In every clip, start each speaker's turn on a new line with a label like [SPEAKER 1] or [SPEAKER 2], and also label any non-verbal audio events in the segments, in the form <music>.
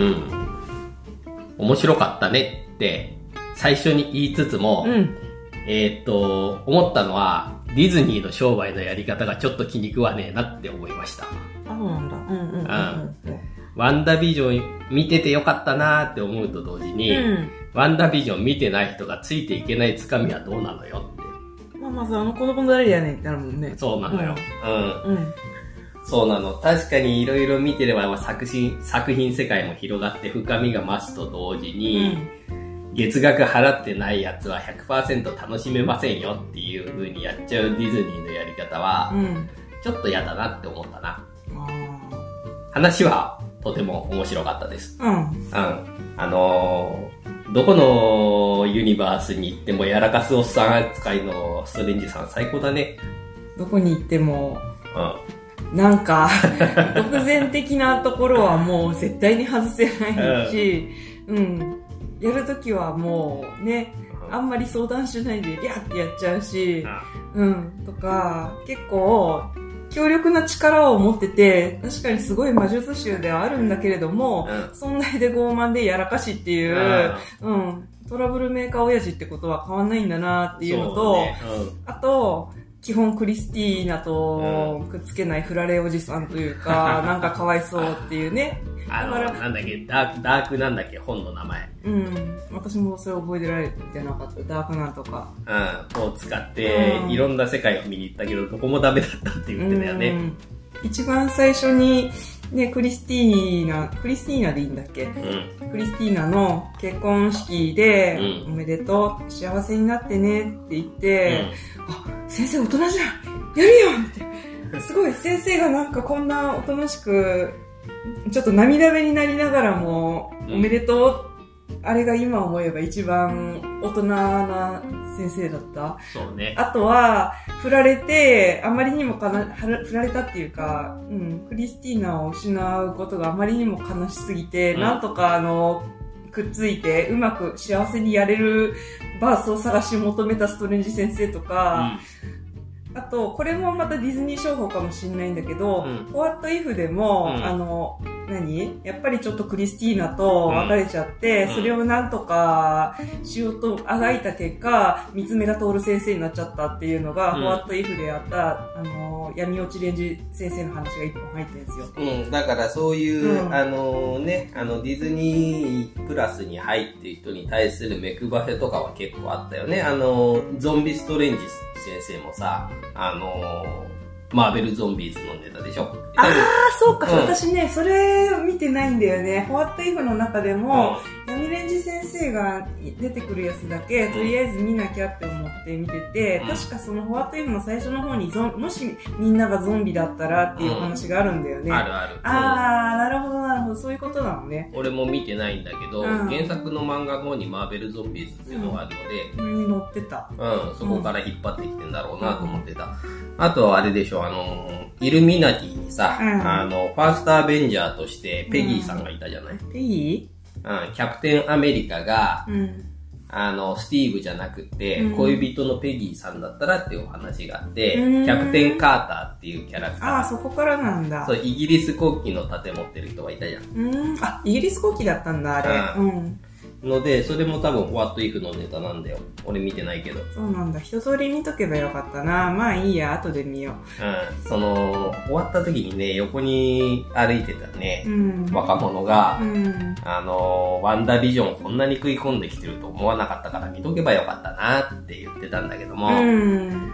[SPEAKER 1] うん。面白かったねって、最初に言いつつも、
[SPEAKER 2] うん。
[SPEAKER 1] えーっと、思ったのは、ディズニーの商売のやり方がちょっと気に食わねえなって思いました。
[SPEAKER 2] あ、そうなんだ。うんうんうんうん。
[SPEAKER 1] ワンダービジョン見ててよかったなーって思うと同時に、
[SPEAKER 2] うん。
[SPEAKER 1] ワンダービジョン見てない人がついていけないつかみはどうなのよって。
[SPEAKER 2] まあまずあの子供誰やねんってなるもんね。
[SPEAKER 1] そうなのよ。うん。
[SPEAKER 2] うん。
[SPEAKER 1] そうなの。確かにいろいろ見てれば作品、作品世界も広がって深みが増すと同時
[SPEAKER 2] う
[SPEAKER 1] に、
[SPEAKER 2] ん。
[SPEAKER 1] 月額払ってないやつは100%楽しめませんよっていう風にやっちゃうディズニーのやり方は
[SPEAKER 2] う、ん。
[SPEAKER 1] ちょっと嫌だなって思ったな。
[SPEAKER 2] あ
[SPEAKER 1] 話はとても面白かったです。
[SPEAKER 2] あ。うん。
[SPEAKER 1] うん。あのー、どこのユニバースに行ってもやらかすおっさん扱いのストレンジさん最高だね。
[SPEAKER 2] どこに行っても、
[SPEAKER 1] うん。
[SPEAKER 2] なんか、独善的なところはもう絶対に外せないし、うん。やるときはもうね、あんまり相談しないでビャッてやっちゃうし、うん。とか、結構、強力な力を持ってて、確かにすごい魔術師ではあるんだけれども、
[SPEAKER 1] うん。
[SPEAKER 2] そんなで傲慢でやらかしっていう、うん。トラブルメーカー親父ってことは変わんないんだなっていうのと、
[SPEAKER 1] そうね。
[SPEAKER 2] あと、基本クリスティーナとくっつけないフラレおじさんというか、なんかかわいそうっていうね。
[SPEAKER 1] う <laughs> んあの、なんだっけ、ダーク、ダークなんだっけ、本の名前。
[SPEAKER 2] うん。私もそれ覚えてられてなかった。ダークなんとか。
[SPEAKER 1] うん。を使って
[SPEAKER 2] う、ん
[SPEAKER 1] いろんな世界を見に行ったけど、どこもダメだったって言ってたよね。
[SPEAKER 2] うん一番最初に、ね、クリスティーナ、クリスティーナでいいんだっけ？
[SPEAKER 1] うん。
[SPEAKER 2] クリスティーナの結婚式で、
[SPEAKER 1] うん
[SPEAKER 2] おめでとう、幸せになってねって言って、あ、先生大人じゃんやるよって。すごい、先生がなんかこんなおとなしく、ちょっと涙目になりながらも、
[SPEAKER 1] うん
[SPEAKER 2] おめでとう。あれが今思えば一番大人な先生だった。
[SPEAKER 1] そうね。
[SPEAKER 2] あとは、振られて、あまりにもかな、振られたっていうか、うん、クリスティーナを失うことがあまりにも悲しすぎて、
[SPEAKER 1] うん
[SPEAKER 2] なんとかあの、くっついて、うまく幸せにやれるバースを探し求めたストレンジ先生とか、あと、これもまたディズニー商法かもしれないんだけど、
[SPEAKER 1] うん。
[SPEAKER 2] ホワットイフでも、
[SPEAKER 1] うん。
[SPEAKER 2] あの、何？やっぱりちょっとクリスティーナと別れちゃって、
[SPEAKER 1] うん。
[SPEAKER 2] それをなんとかしようとあがいた結果、三つ目が徹先生になっちゃったっていうのが、
[SPEAKER 1] うん。
[SPEAKER 2] ホワットイフでやった、あの、闇落ちレンジ先生の話が一本入ってるんですよ。
[SPEAKER 1] うん、だからそういう、
[SPEAKER 2] うん。
[SPEAKER 1] あのね、あのディズニープラスに入ってる人に対する目配せとかは結構あったよね。あの、ゾンビストレンジ先生もさ、あの、マーベルゾンビーズのネタでしょ？
[SPEAKER 2] ああ、そうか、
[SPEAKER 1] うん
[SPEAKER 2] 私ね、それ見てないんだよね。ホワットイフの中でも、闇レンジ先生が出てくるやつだけ、とりあえず見なきゃって思って見てて、
[SPEAKER 1] うん
[SPEAKER 2] 確かそのホワットイフの最初の方にゾン、もしみんながゾンビだったらっていうお話があるんだよね。
[SPEAKER 1] あるある。
[SPEAKER 2] あー、なるほどなるほど、そういうことなのね。
[SPEAKER 1] 俺も見てないんだけど、
[SPEAKER 2] うん
[SPEAKER 1] 原作の漫画の方にマーベルゾンビーズっていうのがあるので、
[SPEAKER 2] これに載ってた。
[SPEAKER 1] うん、そこから引っ張ってきてんだろうなと思ってた。あと、あれでしょ、あの、イルミナティにさ、
[SPEAKER 2] うん
[SPEAKER 1] あの、ファーストアベンジャーとしてペギーさんがいたじゃない、
[SPEAKER 2] いい
[SPEAKER 1] うん、キャプテンアメリカが、
[SPEAKER 2] うん。
[SPEAKER 1] あの、スティーブじゃなくて、
[SPEAKER 2] うん
[SPEAKER 1] 恋人のペギーさんだったらっていうお話があって、
[SPEAKER 2] うん
[SPEAKER 1] キャプテン・カーターっていうキャラクタ
[SPEAKER 2] あー、
[SPEAKER 1] ー。
[SPEAKER 2] そこからなんだ。
[SPEAKER 1] そう、イギリス国旗の盾持ってる人がいたじゃん。
[SPEAKER 2] うん。あ、イギリス国旗だったんだ、あれ。
[SPEAKER 1] う
[SPEAKER 2] うん。
[SPEAKER 1] ので、それも多分、ホワットイフのネタなんだよ。俺見てないけど。
[SPEAKER 2] そうなんだ。一通り見とけばよかったな。まあいいや、後で見よ
[SPEAKER 1] うん。その、終わった時にね、横に歩いてたね
[SPEAKER 2] う。、うん。
[SPEAKER 1] 若者が、
[SPEAKER 2] うん。
[SPEAKER 1] あの、ワンダービジョンこんなに食い込んできてると思わなかったから見とけばよかったなって言ってたんだけども、
[SPEAKER 2] うん。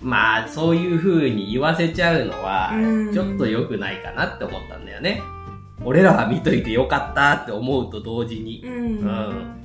[SPEAKER 1] まあ、そういう風に言わせちゃうのは
[SPEAKER 2] うん、
[SPEAKER 1] ちょっと良くないかなって思ったんだよね。俺らは見といてよかったって思うと同時に
[SPEAKER 2] う。。
[SPEAKER 1] うんん。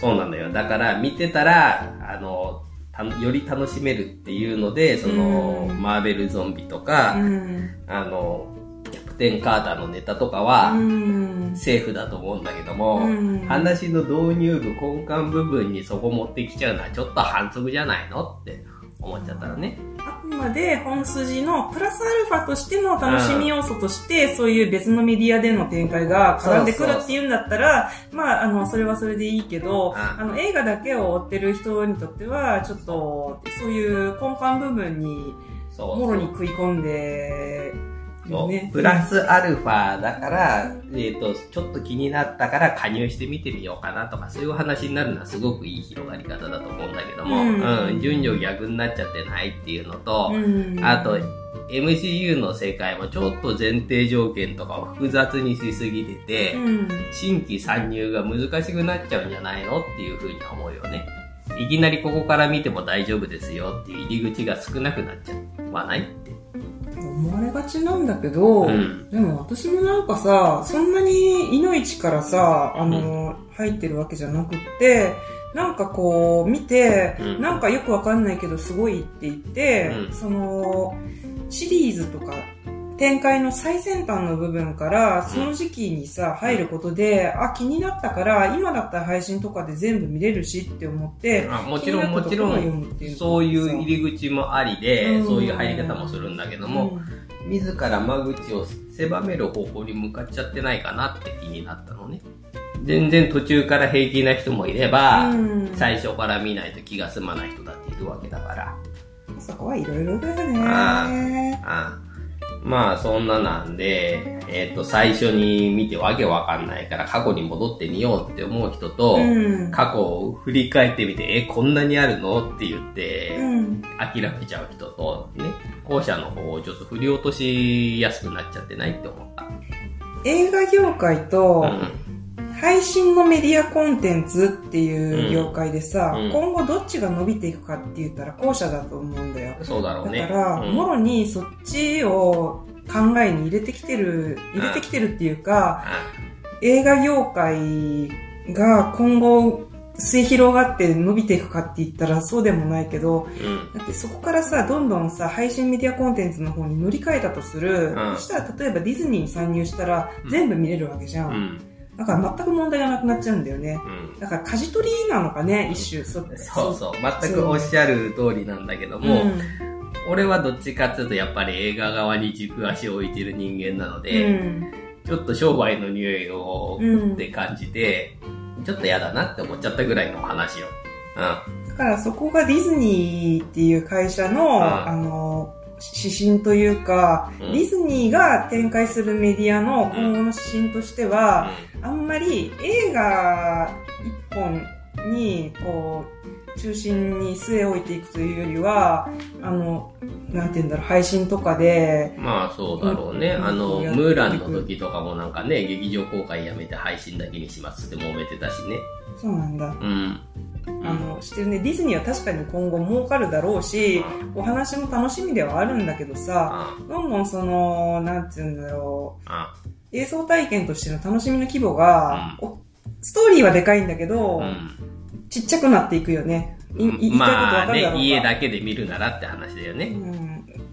[SPEAKER 1] そうなんだよ。だから見てたら、あの、たより楽しめるっていうので、その、
[SPEAKER 2] うん
[SPEAKER 1] マーベルゾンビとか、
[SPEAKER 2] うん。
[SPEAKER 1] あの、キャプテンカーターのネタとかは、
[SPEAKER 2] うん。
[SPEAKER 1] セーフだと思うんだけども、
[SPEAKER 2] うん
[SPEAKER 1] 話の導入部、根幹部分にそこ持ってきちゃうのはちょっと反則じゃないのって思っちゃったらね。
[SPEAKER 2] あくまで本筋のプラスアルファとしての楽しみ要素として、そういう別のメディアでの展開が絡んでくるっていうんだったら、まあ、あの、それはそれでいいけど、
[SPEAKER 1] うん。
[SPEAKER 2] あの、映画だけを追ってる人にとっては、ちょっと、そういう根幹部分に、もろに食い込んでね。
[SPEAKER 1] プラスアルファだから、えっ、と、ちょっと気になったから加入してみてみようかなとか、そういう話になるのはすごくいい広がり方だと思うんだけども、
[SPEAKER 2] う
[SPEAKER 1] うんん、順序逆になっちゃってないっていうのと、
[SPEAKER 2] うん
[SPEAKER 1] あと、MCU の世界もちょっと前提条件とかを複雑にしすぎてて、
[SPEAKER 2] うん。
[SPEAKER 1] 新規参入が難しくなっちゃうんじゃないのっていうふうには思うよね。いきなりここから見ても大丈夫ですよっていう入り口が少なくなっちゃわない。
[SPEAKER 2] 思われがちなんだけど、
[SPEAKER 1] うん。
[SPEAKER 2] でも私もなんかさ、そんなにいの一からさ、あの、入ってるわけじゃなくって、なんかこう見て、
[SPEAKER 1] うん。
[SPEAKER 2] なんかよくわかんないけどすごいって言って、
[SPEAKER 1] うん。
[SPEAKER 2] その、シリーズとか、展開の最先端の部分から、その時期にさ、入ることで、あ、気になったから、今だったら配信とかで全部見れるしって思って、
[SPEAKER 1] あもちろんもちろん、そういう入り口もありで、
[SPEAKER 2] うん
[SPEAKER 1] そういう入り方もするんだけども、自ら間口を狭める方向に向かっちゃってないかなって気になったのね。全然途中から平気な人もいれば、
[SPEAKER 2] うん
[SPEAKER 1] 最初から見ないと気が済まない人だっているわけだから。
[SPEAKER 2] そこはいろいろだよね。
[SPEAKER 1] ああまあそんななんで、えっ、と最初に見てわけわかんないから過去に戻ってみようって思う人と、
[SPEAKER 2] うん
[SPEAKER 1] 過去を振り返ってみて、え、こんなにあるのって言って、
[SPEAKER 2] うん。
[SPEAKER 1] 諦めちゃう人と、ね、後者の方をちょっと振り落としやすくなっちゃってないって思った。
[SPEAKER 2] 映画業界と
[SPEAKER 1] う
[SPEAKER 2] 配信のメディアコンテンツっていう業界でさ、
[SPEAKER 1] うん
[SPEAKER 2] 今後どっちが伸びていくかって言ったら後者だと思うんだよ。
[SPEAKER 1] ん。そうだろうね。
[SPEAKER 2] だから、
[SPEAKER 1] うん
[SPEAKER 2] もろにそっちを考えに入れてきてる、入れてきてるっていうか、映画業界が今後末広がって伸びていくかって言ったらそうでもないけど、
[SPEAKER 1] うん。
[SPEAKER 2] だってそこからさ、どんどんさ、配信メディアコンテンツの方に乗り換えたとする。
[SPEAKER 1] うん
[SPEAKER 2] そしたら、例えばディズニーに参入したら
[SPEAKER 1] うん
[SPEAKER 2] 全部見れるわけじゃん。
[SPEAKER 1] うん。
[SPEAKER 2] だから全く問題がなくなっちゃうんだよね。
[SPEAKER 1] うん。
[SPEAKER 2] だから、舵取りなのかね、一種。そ
[SPEAKER 1] そうそう。全くおっしゃる通りなんだけども、
[SPEAKER 2] うん。
[SPEAKER 1] 俺はどっちかっていうとやっぱり映画側に軸足を置いてる人間なの
[SPEAKER 2] う
[SPEAKER 1] で、
[SPEAKER 2] ん。
[SPEAKER 1] ちょっと商売の匂いを
[SPEAKER 2] うん
[SPEAKER 1] って感じて、ちょっと嫌だなって思っちゃったぐらいの話よ。う
[SPEAKER 2] だから、そこがディズニーっていう会社の、
[SPEAKER 1] ん
[SPEAKER 2] あの、指針というか、
[SPEAKER 1] うん
[SPEAKER 2] ディズニーが展開するメディアの今後の指針としては、
[SPEAKER 1] ん。
[SPEAKER 2] あんまり映画一本に、こう、中心に据え置いていくというよりは、あの、なんて言うんだろう、配信とかで、
[SPEAKER 1] まあそうだろうね。
[SPEAKER 2] うん
[SPEAKER 1] あの、ムーランの時とかもなんかね、劇場公開やめて配信だけにしますって揉めてたしね。
[SPEAKER 2] そうなんだ。
[SPEAKER 1] うん。
[SPEAKER 2] あの、してるね。ディズニーは確かに今後儲かるだろうし、お話も楽しみではあるんだけどさ、
[SPEAKER 1] あ
[SPEAKER 2] どんどんその、なんて言うんだろ
[SPEAKER 1] あ、
[SPEAKER 2] う、映像体験としての楽しみの規模が、おストーリーはでかいんだけど、
[SPEAKER 1] うん。
[SPEAKER 2] ちっちゃくなっていくよね。いい言いたいことわ
[SPEAKER 1] まあ
[SPEAKER 2] かるだろうか、
[SPEAKER 1] ね、家だけで見るならって話だよね。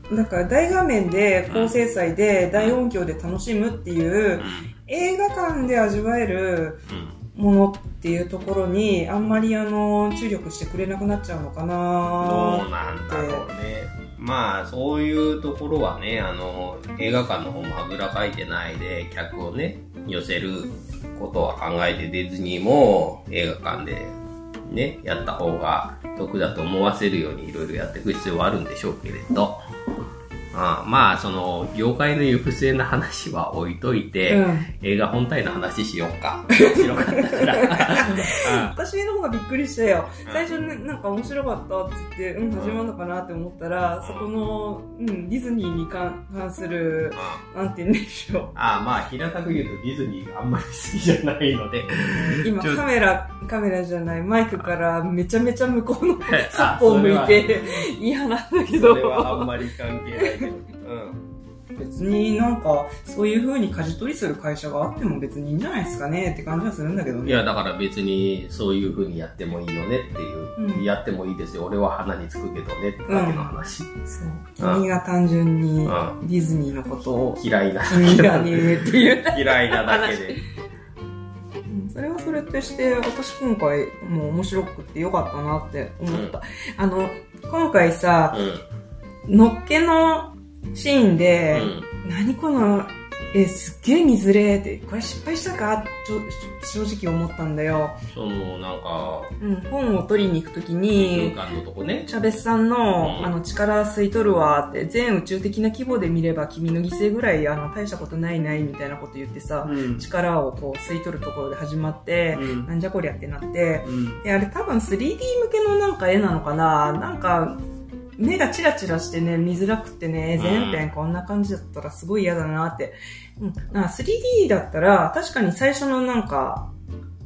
[SPEAKER 2] うん。だから大画面で高精細で大音響で楽しむっていうう映画館で味わえる
[SPEAKER 1] ん。うん。
[SPEAKER 2] ものっていうところにあんまりあの注力してくれなくなっちゃうのかな
[SPEAKER 1] どう
[SPEAKER 2] な
[SPEAKER 1] なんだろうね。まあ、そういうところはね、あの、映画館の方もあぐらかいてないで、客をね、寄せることは考えて、ディズニーも映画館でね、やった方が得だと思わせるようにいろいろやっていく必要はあるんでしょうけれど、ああまあ、その、業界の行く末の話は置いといて、
[SPEAKER 2] うん。
[SPEAKER 1] 映画本体の話しようか。面白かったから。う <laughs> ん
[SPEAKER 2] 私の方がびっくりしたよ。
[SPEAKER 1] うん。
[SPEAKER 2] 最初ねなんか面白かったって言ってうん始まるのかなって思ったらそこの、うん、ディズニーに関関するなんて言うんでしょ
[SPEAKER 1] ああまあ、平たく言うとディズニーがあんまり好きじゃないので、
[SPEAKER 2] う今カメラカメラじゃない。マイクからめちゃめちゃ向こうのそ
[SPEAKER 1] あ
[SPEAKER 2] っぽを向いて嫌なんだけど。
[SPEAKER 1] それはあんまり関係ない。うん。
[SPEAKER 2] 別になんかそういう風に舵取りする会社があっても別にいいんじゃないですかねって感じはするんだけどね
[SPEAKER 1] いや、だから別にそういう風にやってもいいよねっていう、
[SPEAKER 2] うん
[SPEAKER 1] やってもいいですよ。俺は鼻につくけどねってだけの話。
[SPEAKER 2] そう君が単純に
[SPEAKER 1] う
[SPEAKER 2] ディズニーのことを
[SPEAKER 1] 嫌いなだ
[SPEAKER 2] 君。がに言うっていう
[SPEAKER 1] 嫌いなだけで。
[SPEAKER 2] うんそれはそれとして私今回もう面白くてよかったなって思った、あの今回さ
[SPEAKER 1] うん。
[SPEAKER 2] のっけのシーンで、
[SPEAKER 1] うん。
[SPEAKER 2] 何このえ、すっげえ見づれーって、これ失敗したか？ちょ正直思ったんだよ。
[SPEAKER 1] その、なんか、
[SPEAKER 2] うん、本を取りに行くときに、
[SPEAKER 1] 空間のとこね。
[SPEAKER 2] チャベスさんの、
[SPEAKER 1] うん
[SPEAKER 2] あの、力吸い取るわって、全宇宙的な規模で見れば君の犠牲ぐらい、あの、大したことないないみたいなこと言ってさ、
[SPEAKER 1] うん。
[SPEAKER 2] 力をこう吸い取るところで始まって、
[SPEAKER 1] うん
[SPEAKER 2] なんじゃこりゃってなって、
[SPEAKER 1] うん。
[SPEAKER 2] で、あれ多分 3D 向けのなんか絵なのかな？なんか、目がチラチラしてね、見づらくってね、
[SPEAKER 1] うん
[SPEAKER 2] 全編こんな感じだったらすごい嫌だなって。うん。なんか 3D だったら、確かに最初のなんか、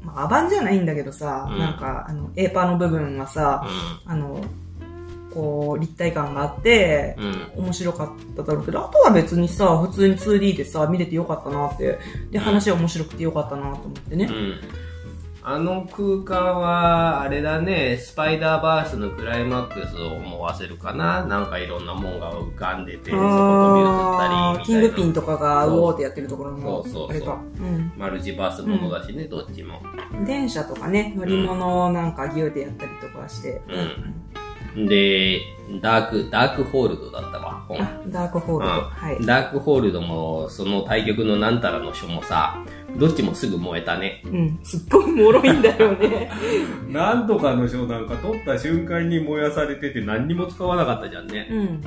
[SPEAKER 2] まあ、アバンじゃないんだけどさ、
[SPEAKER 1] うん
[SPEAKER 2] なんか、あの、エーパーの部分がさ、
[SPEAKER 1] う
[SPEAKER 2] あの、こう、立体感があって、
[SPEAKER 1] ん。うん。
[SPEAKER 2] 面白かっただろうけど、あとは別にさ、普通に 2D でさ、見れてよかったなって。で、話は面白くてよかったなと思ってね。
[SPEAKER 1] うん。あの空間は、あれだね、スパイダーバースのクライマックスを思わせるかな。なんかいろんなもんが浮かんでて、そこ飛び移ったり、みたいな。
[SPEAKER 2] キングピンとかが、うおーってやってるところの
[SPEAKER 1] そうそうそう。
[SPEAKER 2] うん。
[SPEAKER 1] マルチバースものだしね、どっちも。
[SPEAKER 2] 電車とかね、乗り物をなんかギューでやったりとかして。
[SPEAKER 1] うん。で、ダーク、ダークホールドだったわ、本。
[SPEAKER 2] あ、ダークホールド。
[SPEAKER 1] うん
[SPEAKER 2] はい。
[SPEAKER 1] ダークホールドも、その対局のなんたらの書もさ、どっちもすぐ燃えたね。
[SPEAKER 2] うん。すっごい脆いんだよね。<laughs>
[SPEAKER 1] なんとかの書なんか取った瞬間に燃やされてて何にも使わなかったじゃんね。
[SPEAKER 2] うん。
[SPEAKER 1] うん。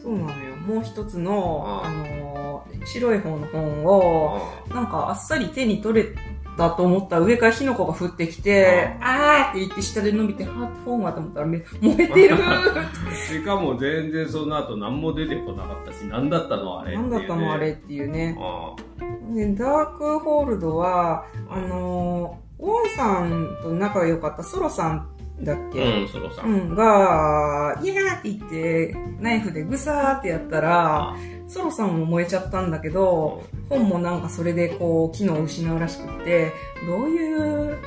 [SPEAKER 2] そうなのよ。もう一つの、
[SPEAKER 1] うん
[SPEAKER 2] あのー、白い方の本を、なんかあっさり手に取れたと思ったら上から火の粉が降ってきて、あーって言って下で伸びて、はーって本はと思ったらめ燃えてる
[SPEAKER 1] しかも全然その後何も出てこなかったし、何だったのあれね。
[SPEAKER 2] なんだったのあれっていうね。
[SPEAKER 1] あ
[SPEAKER 2] で、ダークホールドは、あのー、ウォンさんと仲が良かったソロさんだっ
[SPEAKER 1] あ。
[SPEAKER 2] け、
[SPEAKER 1] うん、そろさ。
[SPEAKER 2] うんん、が、イヤーって言って、ナイフでグサーってやったら、
[SPEAKER 1] あ
[SPEAKER 2] ソロさんも燃えちゃったんだけど、本もなんかそれでこう、機能を失うらしくって、どういう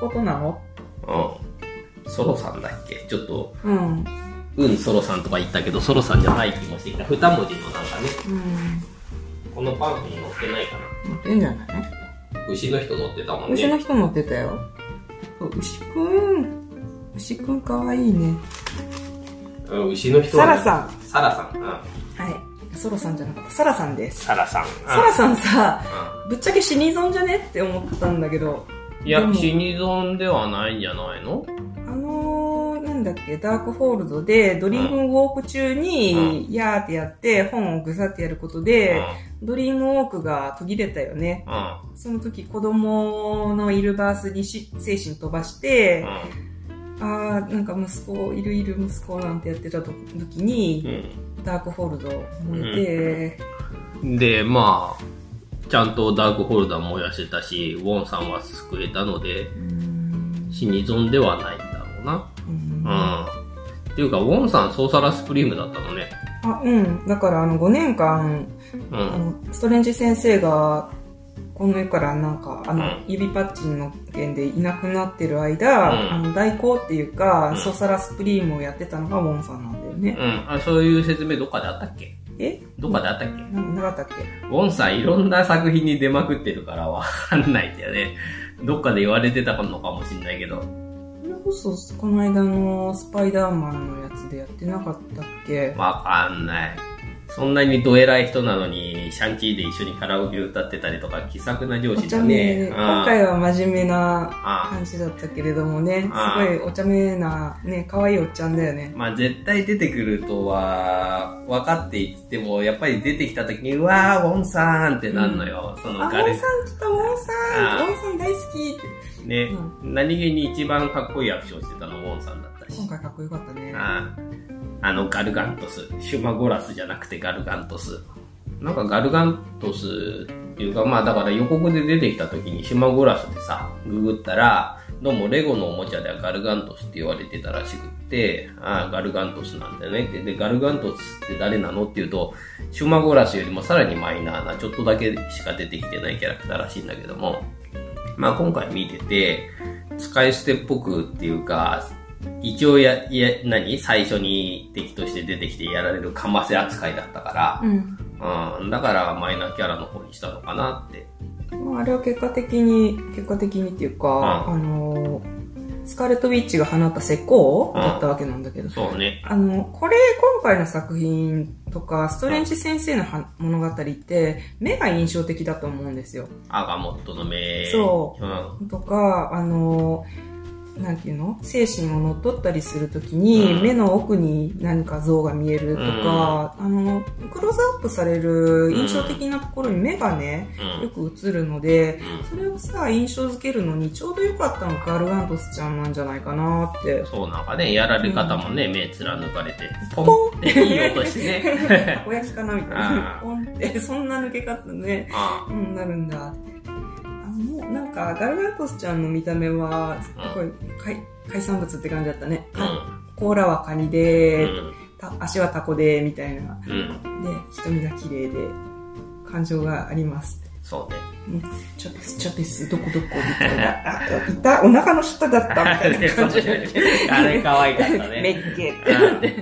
[SPEAKER 2] ことなの？
[SPEAKER 1] うん。ソロさんだっけ？ちょっと、
[SPEAKER 2] うん。
[SPEAKER 1] うん、ソロさんとか言ったけど、ソロさんじゃない気もしてきた。二文字のなんかね、
[SPEAKER 2] うん。
[SPEAKER 1] このパンフに載ってないか
[SPEAKER 2] 乗ってんじゃない？
[SPEAKER 1] な。牛の人乗ってたもんね。
[SPEAKER 2] 牛の人乗ってたよ。牛くん。牛くんかわいいね。
[SPEAKER 1] うん牛の人
[SPEAKER 2] サラさん。
[SPEAKER 1] サラさん。うん。
[SPEAKER 2] はい。ソロさんじゃなかった。サラさんです。
[SPEAKER 1] サラさん。うん
[SPEAKER 2] サラさんさ、
[SPEAKER 1] う
[SPEAKER 2] ぶっちゃけ死に損じゃねって思ったんだけど。
[SPEAKER 1] んいや死に損ではないんじゃないの？
[SPEAKER 2] あのー、なんだっけ、ダークホールドでドリームウォーク中に、やーってやって本をぐさってやることで、ドリームウォークが途切れたよね。
[SPEAKER 1] うん。うん。
[SPEAKER 2] その時子供のいるバースにし精神飛ばして、あーなんか息子、いるいる息子なんてやってた時に、ダークホールド燃えて、
[SPEAKER 1] うん。で、まあ、ちゃんとダークホルダー燃やしてたし、ウォンさんは救えたので、
[SPEAKER 2] うーん
[SPEAKER 1] 死に損ではないんだろうな。
[SPEAKER 2] う
[SPEAKER 1] うんん。っていうか、ウォンさん、ソーサラスプリームだったのね。
[SPEAKER 2] あ、うん。だからあの5年間、
[SPEAKER 1] うん。
[SPEAKER 2] あの、ストレンジ先生が、この世からなんか、あの、
[SPEAKER 1] うん
[SPEAKER 2] 指パッチンの件でいなくなってる間、
[SPEAKER 1] うん
[SPEAKER 2] あの、代行っていうか、
[SPEAKER 1] うん
[SPEAKER 2] ソーサラスプリームをやってたのがウォンさんなんだよね。
[SPEAKER 1] うん。あ、そういう説明どっかであったっけ？
[SPEAKER 2] え？
[SPEAKER 1] どっかであったっけ？
[SPEAKER 2] ななかったっけ？
[SPEAKER 1] ウォンさんいろんな作品に出まくってるからわかんないんだよね。どっかで言われてたのかもしんないけど。
[SPEAKER 2] それこそ、この間のスパイダーマンのやつでやってなかったっけ？
[SPEAKER 1] わかんない。そんなにど偉い人なのに、シャンチーで一緒にカラオケ歌ってたりとか、気さくな上司だね。
[SPEAKER 2] 目、今回は真面目な
[SPEAKER 1] あ
[SPEAKER 2] 感じだったけれどもね、す
[SPEAKER 1] あ
[SPEAKER 2] ごいお茶目な、ね、可愛いおっちゃんだよね。
[SPEAKER 1] まあ絶対出てくるとは、分かっていっても、やっぱり出てきた時に、うわー、ウォンさんってなんのよ。そ
[SPEAKER 2] あ、ウォンさん来た、ウォンさ
[SPEAKER 1] あ
[SPEAKER 2] んウォンさん大好きって。
[SPEAKER 1] ね、何気に一番かっこいいアクションしてたのウォンさんだったし
[SPEAKER 2] 今。回かっこよかったね。
[SPEAKER 1] あああのガルガントス。シュマゴラスじゃなくてガルガントス。なんかガルガントスっていうか、まあだから予告で出てきた時にシュマゴラスでさ、ググったら、どうもレゴのおもちゃではガルガントスって言われてたらしくって、ああ、ガルガントスなんだよねって。で、ガルガントスって誰なのっていうと、シュマゴラスよりもさらにマイナーな、ちょっとだけしか出てきてないキャラクターらしいんだけども、まあ今回見てて、使い捨てっぽくっていうか、一応や、いや、何？最初に敵として出てきてやられるかませ扱いだったか
[SPEAKER 2] うん。
[SPEAKER 1] ら、うん、だからマイナーキャラの方にしたのかなって。
[SPEAKER 2] まあ、あれは結果的に、結果的にっていうか、
[SPEAKER 1] うん
[SPEAKER 2] あのースカーレット・ウィッチが放った石膏だったわけなんだけど、
[SPEAKER 1] そうね。
[SPEAKER 2] あの、これ、今回の作品とか、ストレンジ先生のは物語って、目が印象的だと思うんですよ。
[SPEAKER 1] アガモットの目。。
[SPEAKER 2] そう
[SPEAKER 1] うん。
[SPEAKER 2] とか、あの、なんていうの？精神を乗っ取ったりするときに、
[SPEAKER 1] うん。
[SPEAKER 2] 目の奥に何か像が見えるとか、あの、クローズアップされる印象的なところに目がね、よく映るので、それをさ、印象づけるのにちょうど良かったのがガルガントスちゃんなんじゃないかなって。
[SPEAKER 1] そうなんかね、やられ方もね、目貫かれて、ポ
[SPEAKER 2] ポ
[SPEAKER 1] ンっていい音してね。
[SPEAKER 2] たこ焼きかなみたい
[SPEAKER 1] あ
[SPEAKER 2] な。
[SPEAKER 1] ー
[SPEAKER 2] ポンって、そんな抜け方ね、
[SPEAKER 1] あ
[SPEAKER 2] うん、なるんだ。なんか、ガルガントスちゃんの見た目は、すごい海海産物って感じだったね。
[SPEAKER 1] あ。
[SPEAKER 2] 甲羅はカニ
[SPEAKER 1] う
[SPEAKER 2] で、
[SPEAKER 1] ん。
[SPEAKER 2] た足はタコで、みたいな。
[SPEAKER 1] うん。
[SPEAKER 2] で、瞳が綺麗で、感情があります。
[SPEAKER 1] そうね。
[SPEAKER 2] うんチャペス、チャペス、どこどこ、みたいな。あ、いた、お腹の下だった、みたいな感じ <laughs> で。
[SPEAKER 1] あれ可愛かった
[SPEAKER 2] め
[SPEAKER 1] ね。<laughs>
[SPEAKER 2] っけって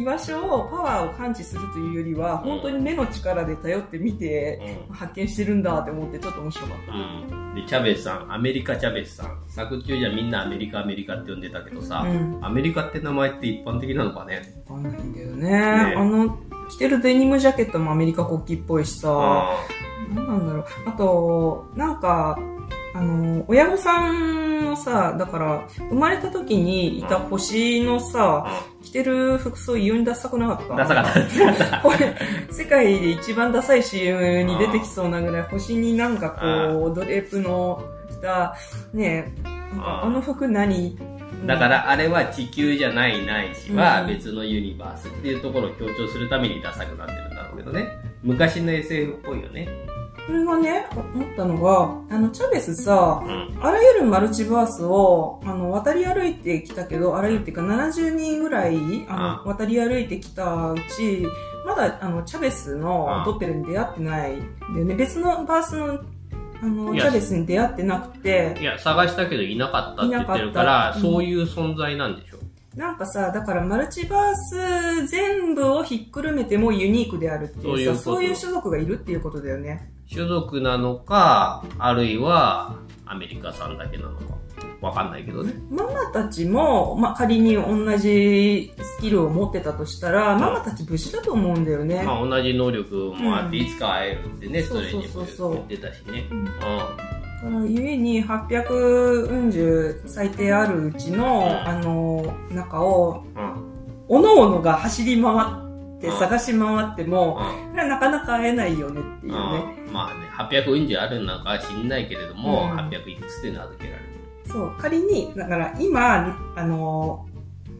[SPEAKER 2] 居場所を、パワーを感知するというよりは、本当に目の力で頼って見て、
[SPEAKER 1] うん
[SPEAKER 2] 発見してるんだって思って、ちょっと面白かった。
[SPEAKER 1] うん。で、チャベスさん、アメリカチャベスさん。作中じゃみんなアメリカアメリカって呼んでたけどさ、
[SPEAKER 2] うん
[SPEAKER 1] アメリカって名前って一般的なのかね
[SPEAKER 2] わかんないんだよね。
[SPEAKER 1] ね
[SPEAKER 2] あの、着てるデニムジャケットもアメリカ国旗っぽいしさ、
[SPEAKER 1] あ
[SPEAKER 2] なんなんだろう。あと、なんか、あの、親御さんのさ、だから、生まれた時にいた星のさ、
[SPEAKER 1] あ。
[SPEAKER 2] 着てる服装異様にダサくなかった？
[SPEAKER 1] ダサかった。<laughs>
[SPEAKER 2] これ、世界で一番ダサい CM に出てきそうなぐらい、星になんかこう、ドレープの着た、ねえ、
[SPEAKER 1] あ
[SPEAKER 2] の服何？
[SPEAKER 1] だからあれは地球じゃないないしは
[SPEAKER 2] うん
[SPEAKER 1] 別のユニバースっていうところを強調するためにダサくなってるんだろうけどね。昔の SF っぽいよね。
[SPEAKER 2] これがね、思ったのが、あの、チャベスさ
[SPEAKER 1] う、ん。
[SPEAKER 2] あらゆるマルチバースを、あの、渡り歩いてきたけど、あらゆるっていうか70人ぐらい、あの、渡り歩いてきたうち、まだ、あの、チャベスのドッペルに出会ってないんだよね。別のバースの、あの、チャベスに出会ってなくて、
[SPEAKER 1] いや、探したけどいなかったって言ってるか
[SPEAKER 2] いな
[SPEAKER 1] ら、
[SPEAKER 2] かったうん
[SPEAKER 1] そういう存在なんでしょ？
[SPEAKER 2] なんかさ、だからマルチバース全部をひっくるめてもユニークであるっていうさ、
[SPEAKER 1] そういうこと
[SPEAKER 2] そういう種族がいるっていうことだよね。
[SPEAKER 1] 種族なのか、あるいはアメリカさんだけなのか。わかんないけどね。
[SPEAKER 2] ママたちも、まあ、仮に同じスキルを持ってたとしたら、ママたち無事だと思うんだよね。
[SPEAKER 1] まあ同じ能力もあって、
[SPEAKER 2] うん
[SPEAKER 1] いつか会えるってね、それにも
[SPEAKER 2] そうそうそうそう
[SPEAKER 1] 言ってたしね。
[SPEAKER 2] うん
[SPEAKER 1] う
[SPEAKER 2] だからゆえに800うん十最低あるうちの、
[SPEAKER 1] うん
[SPEAKER 2] あの、中を、
[SPEAKER 1] ん。うん。
[SPEAKER 2] おのおのが走り回って
[SPEAKER 1] うん
[SPEAKER 2] 探し回っても、なかなか会えないよねっていうね。
[SPEAKER 1] うんまあね、800以上あるのかは知んないけれども、
[SPEAKER 2] うん
[SPEAKER 1] 800いくつで名付けられてる。
[SPEAKER 2] そう、仮に、だから今、あの、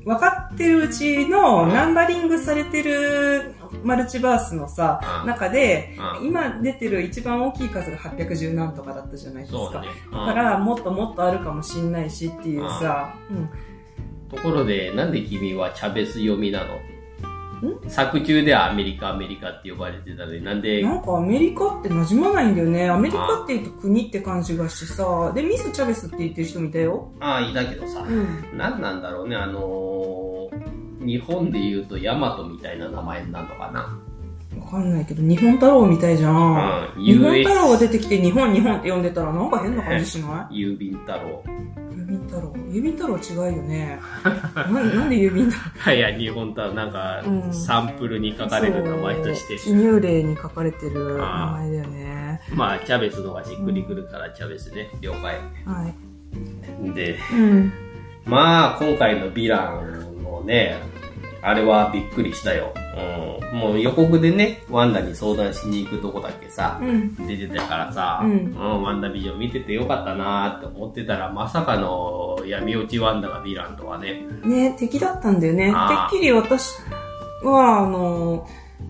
[SPEAKER 2] 分かってるうちの
[SPEAKER 1] うん。
[SPEAKER 2] ナンバリングされてるマルチバースのさ、
[SPEAKER 1] うん。
[SPEAKER 2] 中で、
[SPEAKER 1] うん。
[SPEAKER 2] 今出てる一番大きい数が810何とかだったじゃないですか。
[SPEAKER 1] ね。
[SPEAKER 2] だから、もっともっとあるかもしんないしっていうさ、うん。
[SPEAKER 1] うん。ところで、なんで君はチャベス読みなの？作中ではアメリカ、アメリカって呼ばれてたのに、なんで、
[SPEAKER 2] なんかアメリカって馴染まないんだよね。アメリカって言うと国って感じがしてさ、で、ミス・チャベスって言ってる人もいたよ。
[SPEAKER 1] ああ、いたけどさ、
[SPEAKER 2] うん。
[SPEAKER 1] なんなんだろうね、あのー、日本で言うとヤマトみたいな名前になるのかな。
[SPEAKER 2] わかんないけど、日本太郎みたいじゃん。
[SPEAKER 1] うん
[SPEAKER 2] 日本太郎が出てきて日本日本って呼んでたらなんか変な感じしない？
[SPEAKER 1] 郵便太郎。
[SPEAKER 2] 郵便太郎。郵便太郎違うよね。ななんで郵便太郎
[SPEAKER 1] いや、日本太郎、なんか
[SPEAKER 2] う、ん。
[SPEAKER 1] サンプルに書かれる名前として。
[SPEAKER 2] 記入例に書かれてる名前だよね。
[SPEAKER 1] まあ、チャベスのがしっくりくるから、チャベスね、了解。
[SPEAKER 2] はい。
[SPEAKER 1] で、
[SPEAKER 2] うん。
[SPEAKER 1] まあ、今回のヴィランのね、あれはびっくりしたよ。うん。もう予告でね、ワンダに相談しに行くとこだけさ、
[SPEAKER 2] うん
[SPEAKER 1] 出てたからさ、
[SPEAKER 2] うん
[SPEAKER 1] ワンダビジョン見ててよかったなーって思ってたら、まさかの闇落ちワンダがヴィランとはね。
[SPEAKER 2] ね敵だったんだよねてっきり私はあの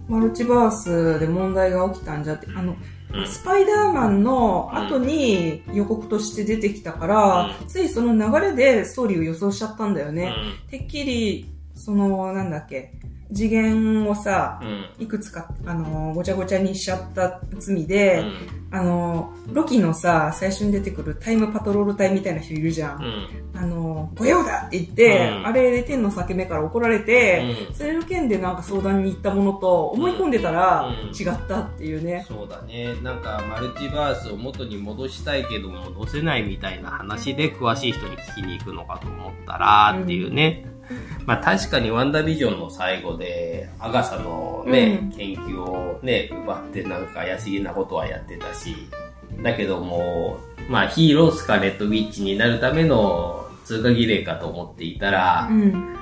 [SPEAKER 2] マルチバースで問題が起きたんじゃってあの
[SPEAKER 1] うん。
[SPEAKER 2] スパイダーマンの後に予告として出てきたから、ついその流れでストーリーを予想しちゃったんだよね。てっきり、その、なんだっけ、次元をさ、
[SPEAKER 1] うん。
[SPEAKER 2] いくつか、あの、ごちゃごちゃにしちゃった罪で、あの、ロキのさ、最初に出てくるタイムパトロール隊みたいな人いるじゃ。
[SPEAKER 1] うんん。
[SPEAKER 2] あの、御用だって言って、
[SPEAKER 1] うん
[SPEAKER 2] あれで天の裂け目から怒られて、
[SPEAKER 1] うん
[SPEAKER 2] それの件でなんか相談に行ったものと思い込んでたら
[SPEAKER 1] うん
[SPEAKER 2] 違ったっていうね。
[SPEAKER 1] そうだね。なんか、マルチバースを元に戻したいけど戻せないみたいな話で詳しい人に聞きに行くのかと思ったら、っていうね。まあ確かにワンダービジョンの最後で、アガサのね、
[SPEAKER 2] うん
[SPEAKER 1] 研究をね、奪ってなんか怪しげなことはやってたし、だけども、まあヒーロースカーレットウィッチになるための通過儀礼かと思っていたら
[SPEAKER 2] う、ん。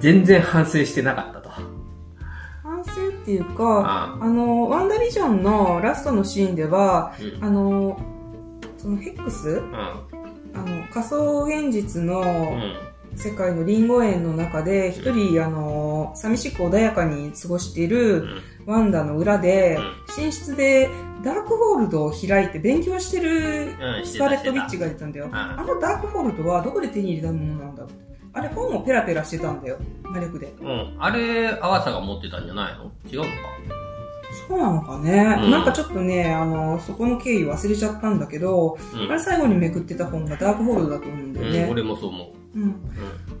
[SPEAKER 1] 全然反省してなかったと。
[SPEAKER 2] 反省っていうか、
[SPEAKER 1] あ
[SPEAKER 2] あの、ワンダービジョンのラストのシーンでは、
[SPEAKER 1] うん。
[SPEAKER 2] あの、そのヘックス？
[SPEAKER 1] うん。
[SPEAKER 2] あの、仮想現実
[SPEAKER 1] う
[SPEAKER 2] の
[SPEAKER 1] ん。
[SPEAKER 2] 世界のリンゴ園の中で、一人、あの、寂しく穏やかに過ごしていうる
[SPEAKER 1] ん。
[SPEAKER 2] ワンダの裏で
[SPEAKER 1] う、
[SPEAKER 2] 寝室でダークホールドを開いて勉強してるスカーレット・
[SPEAKER 1] たしてた
[SPEAKER 2] ウィッチがいたんだよ。
[SPEAKER 1] ん
[SPEAKER 2] あのダークホールドはどこで手に入れたものなんだろうあれ本をペラペラしてたんだよ。魔力で。
[SPEAKER 1] うん。あれ、アガサが持ってたんじゃないの？違うのか？
[SPEAKER 2] そうなのかね、
[SPEAKER 1] うん
[SPEAKER 2] なんかちょっとね、あの、そこの経緯忘れちゃったんだけど、
[SPEAKER 1] うん
[SPEAKER 2] あれ最後にめくってた本がダークホールドだと思うんだよ
[SPEAKER 1] うん、
[SPEAKER 2] ね。
[SPEAKER 1] 俺もそう思う。
[SPEAKER 2] うん。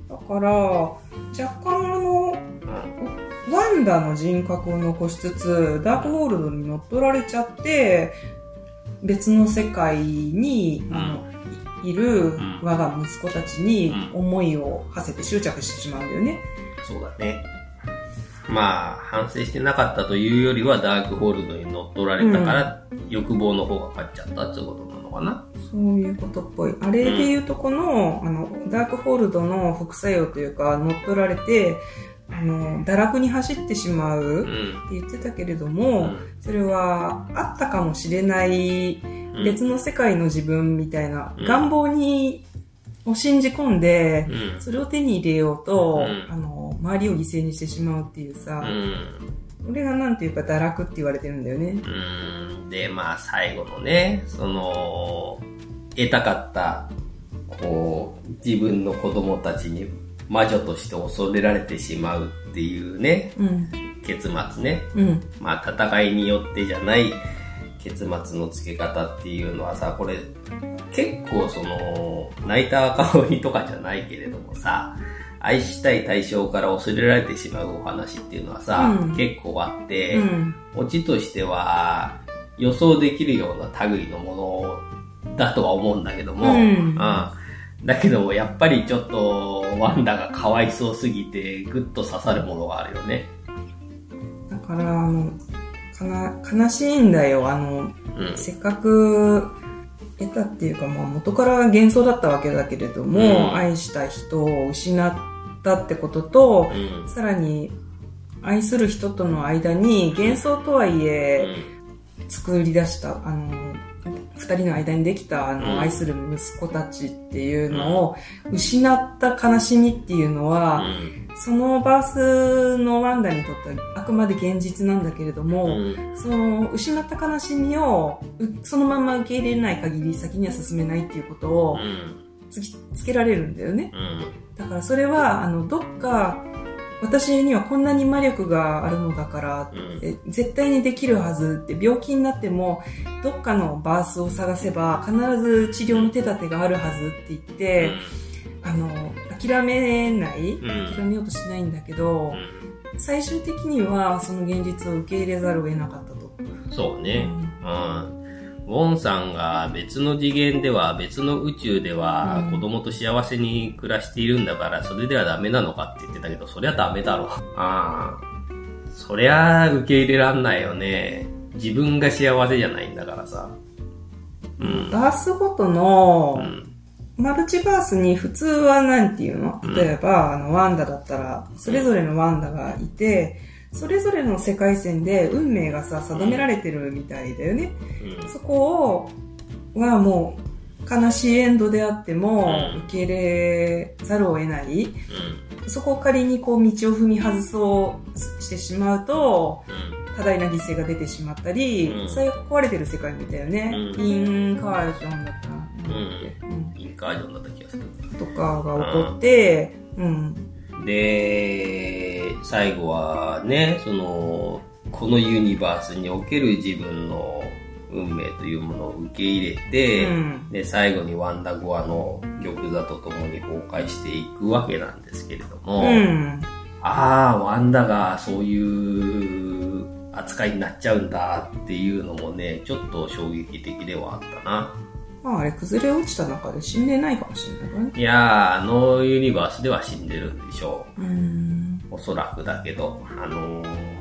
[SPEAKER 2] だから、若干あの、
[SPEAKER 1] うん。
[SPEAKER 2] ワンダの人格を残しつつ、ダークホールドに乗っ取られちゃって、別の世界に、あの、いいる
[SPEAKER 1] ん
[SPEAKER 2] 我が息子たちに
[SPEAKER 1] うん
[SPEAKER 2] 思いを馳せて執着してしまうんだよね。
[SPEAKER 1] そうだね。まあ、反省してなかったというよりは、ダークホールドに乗っ取られたから、欲望の方が勝っちゃったってことなのかな？
[SPEAKER 2] そういうことっぽい。あれで言うとこの、あの、ダークホールドの副作用というか、乗っ取られて、あの、堕落に走ってしまう
[SPEAKER 1] う
[SPEAKER 2] って
[SPEAKER 1] ん。
[SPEAKER 2] 言ってたけれども、それはあったかもしれない
[SPEAKER 1] うん
[SPEAKER 2] 別の世界の自分みたいな
[SPEAKER 1] うん
[SPEAKER 2] 願望に、を信じ込んで、
[SPEAKER 1] うん。
[SPEAKER 2] それを手に入れようと、
[SPEAKER 1] うん
[SPEAKER 2] あの、周りを犠牲にしてしまうっていうさ、
[SPEAKER 1] うん。
[SPEAKER 2] これがなんていうか堕落って言われてるんだよね。
[SPEAKER 1] うん。で、まあ、最後のね、その、得たかった、こう、自分の子供たちに魔女として恐れられてしまうっていうね、
[SPEAKER 2] うん。
[SPEAKER 1] 結末ね。
[SPEAKER 2] うん。
[SPEAKER 1] まあ、戦いによってじゃない結末の付け方っていうのはさ、これ、結構その、泣いた赤鬼とかじゃないけれどもさ、愛したい対象から恐れられてしまうお話っていうのはさ、
[SPEAKER 2] うん
[SPEAKER 1] 結構あって、
[SPEAKER 2] うん。
[SPEAKER 1] オチとしては予想できるような類のものだとは思うんだけども、
[SPEAKER 2] うん
[SPEAKER 1] だけどもやっぱりちょっとワンダがかわいそうすぎてグッと刺さるものがあるよね。
[SPEAKER 2] だから、あの、かな、悲しいんだよ。あの、
[SPEAKER 1] うん。
[SPEAKER 2] せっかく得たっていうか、まあ元から幻想だったわけだけれども、
[SPEAKER 1] うん
[SPEAKER 2] 愛した人を失ったってことと、
[SPEAKER 1] うん。
[SPEAKER 2] さらに愛する人との間に幻想とはいえ作り出した、あの、二人の間にできたあの、
[SPEAKER 1] うん
[SPEAKER 2] 愛する息子たちっていうのを失った悲しみっていうの
[SPEAKER 1] う
[SPEAKER 2] は、
[SPEAKER 1] ん。
[SPEAKER 2] そのバースのワンダにとってはあくまで現実なんだけれども、
[SPEAKER 1] うん。
[SPEAKER 2] その失った悲しみをうそのまま受け入れない限り先には進めないっていうことを
[SPEAKER 1] うん。
[SPEAKER 2] つきつけられるんだよね。
[SPEAKER 1] うん。
[SPEAKER 2] だからそれは、あの、どっか、私にはこんなに魔力があるのだから、
[SPEAKER 1] うん。
[SPEAKER 2] え絶対にできるはずって、病気になっても、どっかのバースを探せば、必ず治療の手立てがあるはずって言って、あの、諦めない、
[SPEAKER 1] うん
[SPEAKER 2] 諦めようとしないんだけど、最終的にはその現実を受け入れざるを得なかったと。
[SPEAKER 1] そうね。うん。ウォンさんが別の次元では、別の宇宙では
[SPEAKER 2] うん
[SPEAKER 1] 子供と幸せに暮らしているんだから、それではダメなのかって言ってたけど、そりゃダメだろ。ああ。そりゃ受け入れらんないよね。自分が幸せじゃないんだからさ。うん。
[SPEAKER 2] バースごとの
[SPEAKER 1] う、ん。
[SPEAKER 2] マルチバースに普通はなんていうの？例えば、あの、ワンダだったら、それぞれのワンダがいて、それぞれの世界線で運命がさ、定められてるみたいだよね。
[SPEAKER 1] うん。
[SPEAKER 2] そこを、はもう、悲しいエンドであっても
[SPEAKER 1] うん、
[SPEAKER 2] 受け入れざるを得ない。
[SPEAKER 1] うん。
[SPEAKER 2] そこを仮にこう道を踏み外そうしてしまうと、多大な犠牲が出てしまったり、
[SPEAKER 1] うん
[SPEAKER 2] 最悪壊れてる世界みたいよね。
[SPEAKER 1] うん
[SPEAKER 2] インカージョンだったら、なうん。
[SPEAKER 1] インカージョンだった気がする。
[SPEAKER 2] とかが起こって、うん。
[SPEAKER 1] で、最後はね、その、このユニバースにおける自分の運命というものを受け入れて、
[SPEAKER 2] うん
[SPEAKER 1] で、最後にワンダゴアの玉座とともに崩壊していくわけなんですけれども、
[SPEAKER 2] うん。
[SPEAKER 1] ああ、ワンダがそういう扱いになっちゃうんだっていうのもね、ちょっと衝撃的ではあったな。
[SPEAKER 2] まああれ崩れ落ちた中で死んでないかもしれないね。
[SPEAKER 1] いやー、あのユニバースでは死んでるんでしょ
[SPEAKER 2] うん。
[SPEAKER 1] う。おそらくだけど。あのー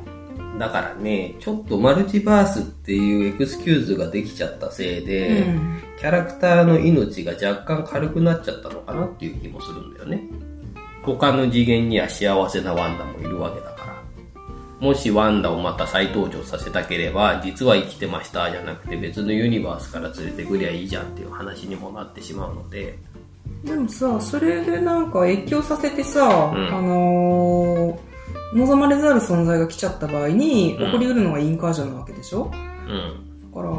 [SPEAKER 1] だからね、ちょっとマルチバースっていうエクスキューズができちゃったせいで、
[SPEAKER 2] うん
[SPEAKER 1] キャラクターの命が若干軽くなっちゃったのかなっていう気もするんだよね。他の次元には幸せなワンダもいるわけだ。もしワンダをまた再登場させたければ、実は生きてましたじゃなくて別のユニバースから連れてくりゃいいじゃんっていう話にもなってしまうので、
[SPEAKER 2] でもさ、それでなんか越境させてさ、
[SPEAKER 1] うん
[SPEAKER 2] あのー望まれざる存在が来ちゃった場合に、
[SPEAKER 1] うん
[SPEAKER 2] 起こりうるのがインカージョンなわけでしょ？
[SPEAKER 1] うん。
[SPEAKER 2] だから、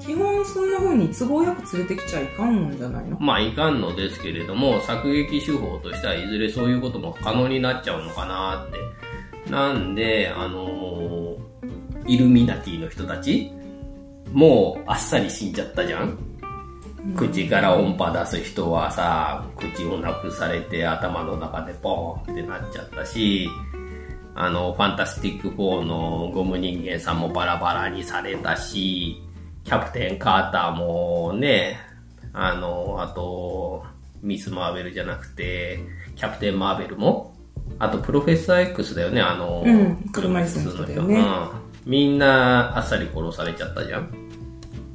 [SPEAKER 2] 基本そんな風に都合よく連れてきちゃいかんんじゃないの？
[SPEAKER 1] まあいかんのですけれども、作劇手法としてはいずれそういうことも可能になっちゃうのかなって。なんで、あのーイルミナティの人たちもうあっさり死んじゃったじゃん。口から音波出す人はさ、口をなくされて頭の中でポーンってなっちゃったし、あの、ファンタスティック4のゴム人間さんもバラバラにされたし、キャプテン・カーターもね、あの、あと、ミス・マーベルじゃなくて、キャプテン・マーベルも、あと、プロフェッサー X だよね、あの、
[SPEAKER 2] うん車椅子の人だよね
[SPEAKER 1] うんみんなあっさり殺されちゃったじゃん。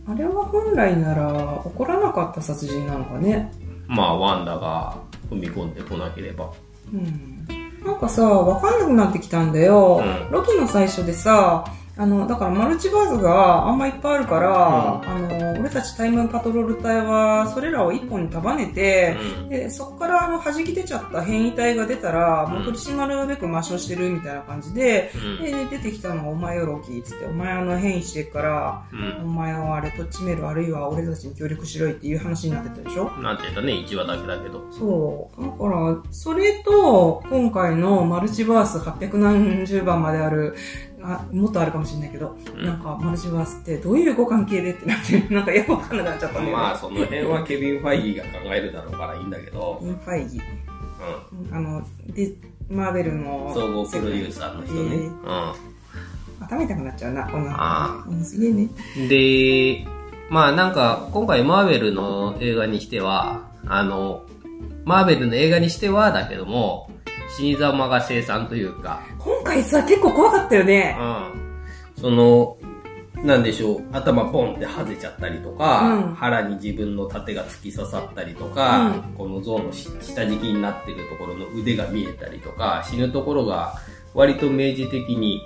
[SPEAKER 2] あれは本来なら起こらなかった殺人なのかね
[SPEAKER 1] まあ、ワンダが踏み込んでこなければ。
[SPEAKER 2] うんなんかさ、わかんなくなってきたんだよ。
[SPEAKER 1] うん
[SPEAKER 2] ロキの最初でさ、あの、だからマルチバーズがあんまいっぱいあるから、あの、俺たちタイムパトロール隊はそれらを一本に束ねて、
[SPEAKER 1] うん。
[SPEAKER 2] で、そこからあの、弾き出ちゃった変異体が出たら、もう
[SPEAKER 1] うん
[SPEAKER 2] 取り締まるべく抹消してるみたいな感じで、
[SPEAKER 1] うん。
[SPEAKER 2] で、出てきたのがお前よロキっつって、お前あの変異してっから、
[SPEAKER 1] うん。
[SPEAKER 2] お前はあれとっちめるあるいは俺たちに協力しろいっていう話になってたでしょ？
[SPEAKER 1] なんて言ったね、1話だけだけど。
[SPEAKER 2] そう。だから、それと、今回のマルチバース800何十番まである、あ、もっとあるかもしれないけど、
[SPEAKER 1] うん
[SPEAKER 2] なんか、マルチバースってどういうご関係でってなって、<laughs> なんかよくわかんなくなっちゃったんだよね。
[SPEAKER 1] まあ、その辺はケビン・ファイギーが考えるだろうからいいんだけど、
[SPEAKER 2] インファイギ。
[SPEAKER 1] う
[SPEAKER 2] あの、ディマーベルの
[SPEAKER 1] ん。。総合プロデューサーの人ね。
[SPEAKER 2] えー頭痛くなっちゃうな、こんな。
[SPEAKER 1] あ
[SPEAKER 2] うん、すげえね。
[SPEAKER 1] うん。で、まあなんか、今回マーベルの映画にしては、あの、マーベルの映画にしてはだけども、死に様が生産というか、
[SPEAKER 2] 今回さ、結構怖かったよね。
[SPEAKER 1] うん。その、なんでしょう、頭ポンって外れちゃったりとか、
[SPEAKER 2] うん
[SPEAKER 1] 腹に自分の盾が突き刺さったりとか、
[SPEAKER 2] うん
[SPEAKER 1] この像のし下敷きになってるところの腕が見えたりとか、死ぬところが割と明示的に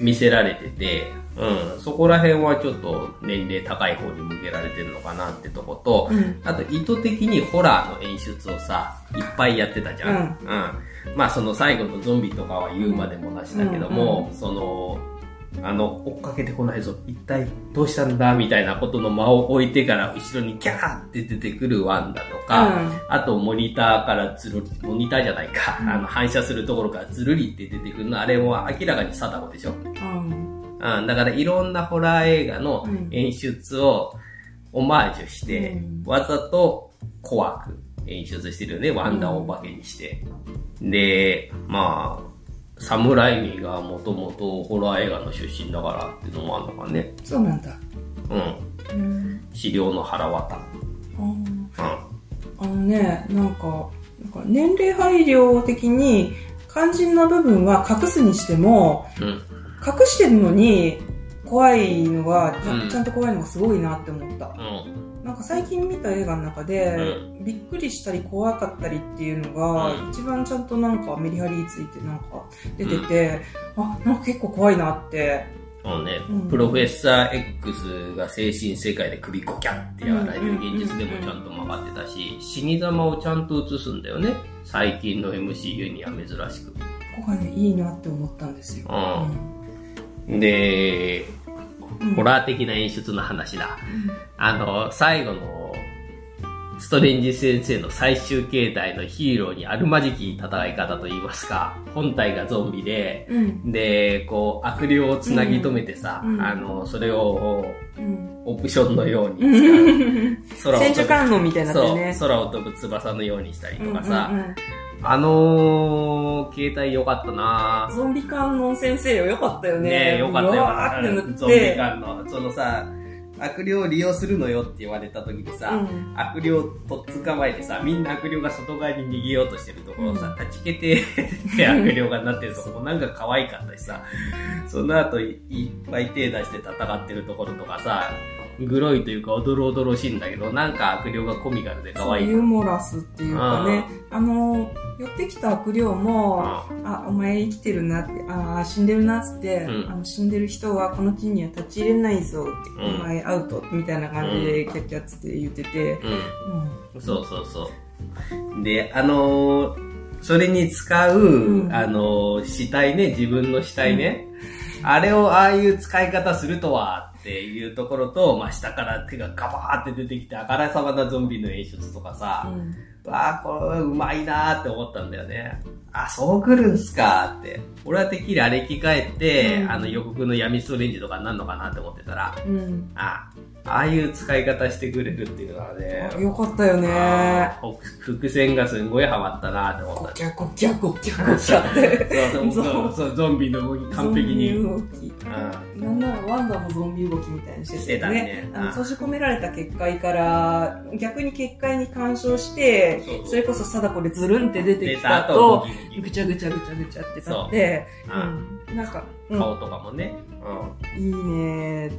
[SPEAKER 1] 見せられてて、うん、そこら辺はちょっと年齢高い方に向けられてるのかなってとこと、
[SPEAKER 2] うん
[SPEAKER 1] あと意図的にホラーの演出をさ、いっぱいやってたじゃん。うん。まあその最後のゾンビとかは言うまでもなしだけども、その、あの、追っかけてこないぞ。一体どうしたんだみたいなことの間を置いてから後ろにギャーって出てくるワンダとか、
[SPEAKER 2] うん。
[SPEAKER 1] あとモニターからずるり、モニターじゃないか、あの反射するところからずるりって出てくるの、あれは明らかに貞子でしょ。
[SPEAKER 2] うん。
[SPEAKER 1] うん、だからいろんなホラー映画の演出をオマージュして、
[SPEAKER 2] うん。
[SPEAKER 1] わざと怖く演出してるよね、ワンダをお化けにして。で、まあ、サムライミがもともとホラー映画の出身だからっていうのもあるのかね。
[SPEAKER 2] そうなんだ。
[SPEAKER 1] うん。
[SPEAKER 2] うん。
[SPEAKER 1] 資料の腹渡。うん。
[SPEAKER 2] あのね、なんか、なんか年齢配慮的に肝心な部分は隠すにしても、
[SPEAKER 1] うん。
[SPEAKER 2] 隠してるのに怖いのが、ちゃ
[SPEAKER 1] うん
[SPEAKER 2] ちゃんと怖いのがすごいなって思った。
[SPEAKER 1] うん。
[SPEAKER 2] なんか最近見た映画の中で、
[SPEAKER 1] う
[SPEAKER 2] びっくりしたり怖かったりっていうのが、
[SPEAKER 1] うん
[SPEAKER 2] 一番ちゃんとなんかメリハリついてなんか出てて、あ、なんか結構怖いなって。
[SPEAKER 1] そうね、
[SPEAKER 2] うん
[SPEAKER 1] プロフェッサー X が精神世界で首ゴキャってやられる現実でもちゃんと曲がってたし、死に様をちゃんと映すんだよね。最近の MCU には珍しく。
[SPEAKER 2] ここがね、いいなって思ったんですよ。
[SPEAKER 1] で、
[SPEAKER 2] うん
[SPEAKER 1] ホラー的な演出の話だ。あの、最後のストレンジ先生の最終形態のヒーローにあるまじき戦い方といいますか、本体がゾンビで、
[SPEAKER 2] うん。
[SPEAKER 1] で、こう、悪霊をつなぎ止めてさ、
[SPEAKER 2] うん
[SPEAKER 1] あの、それを、
[SPEAKER 2] うん。
[SPEAKER 1] オプションのように使う。<laughs> 空を
[SPEAKER 2] 戦
[SPEAKER 1] 飛ぶ
[SPEAKER 2] みたいになね。、
[SPEAKER 1] 空を飛ぶ翼のようにしたりとかさ、
[SPEAKER 2] うんうんうん
[SPEAKER 1] あのー、携帯良かったな。
[SPEAKER 2] ゾンビ観音先生よ、よかったよね。
[SPEAKER 1] ねえ、よかったよ。
[SPEAKER 2] うわーって塗って。
[SPEAKER 1] ゾンビ感の、そのさ、悪霊を利用するのよって言われた時にさ、
[SPEAKER 2] うん。
[SPEAKER 1] 悪霊をとっ捕まえてさ、みんな悪霊が外側に逃げようとしてるところをさ、断ち切けてで悪霊がなってるところもなんか可愛かったしさ、その後いいっぱい手出して戦ってるところとかさ、グロいというかおどろおどろしいんだけど、なんか悪霊がコミカルで可愛い。
[SPEAKER 2] ユーモラスっていうかね、あの、寄ってきた悪霊も、あ、お前生きてるなって、ああ、死んでるなっつって、
[SPEAKER 1] うん。
[SPEAKER 2] あの死んでる人はこの地には立ち入れないぞって、
[SPEAKER 1] うん
[SPEAKER 2] お前アウトみたいな感じでキャッキャッつって言ってて、
[SPEAKER 1] うん。そうそうそう。で、あのーそれに使う、
[SPEAKER 2] うん。
[SPEAKER 1] あのー死体ね、自分の死体ね、あれをああいう使い方するとはっていうところと、まあ、下から手がガバーって出てきて、あからさまなゾンビの演出とかさ、
[SPEAKER 2] うん
[SPEAKER 1] わあ、これうまいなーって思ったんだよね。あ、そう来るんすかって。俺はてっきりあれ着替えて、
[SPEAKER 2] うん
[SPEAKER 1] あの予告の闇ストレンジとかになるのかなって思ってたら、
[SPEAKER 2] うん
[SPEAKER 1] あ、ああいう使い方してくれるっていうのはね、
[SPEAKER 2] あよかったよね。
[SPEAKER 1] 伏線がすごいハマったなって思った。
[SPEAKER 2] ゴキャゴキャゴキャゴキャって。
[SPEAKER 1] そうゾンビの動き完璧に。
[SPEAKER 2] ゾンビ動き。なんならワンダもゾンビ動きみたいにして
[SPEAKER 1] してたね
[SPEAKER 2] 閉じ込められた結界から逆に結界に干渉して
[SPEAKER 1] そ
[SPEAKER 2] れこそ貞子でズルンって出て
[SPEAKER 1] 出
[SPEAKER 2] き
[SPEAKER 1] た後
[SPEAKER 2] ぐちゃぐちゃぐちゃぐちゃってなってなんか、うん
[SPEAKER 1] 顔とかもね。
[SPEAKER 2] いいね
[SPEAKER 1] うん。うん。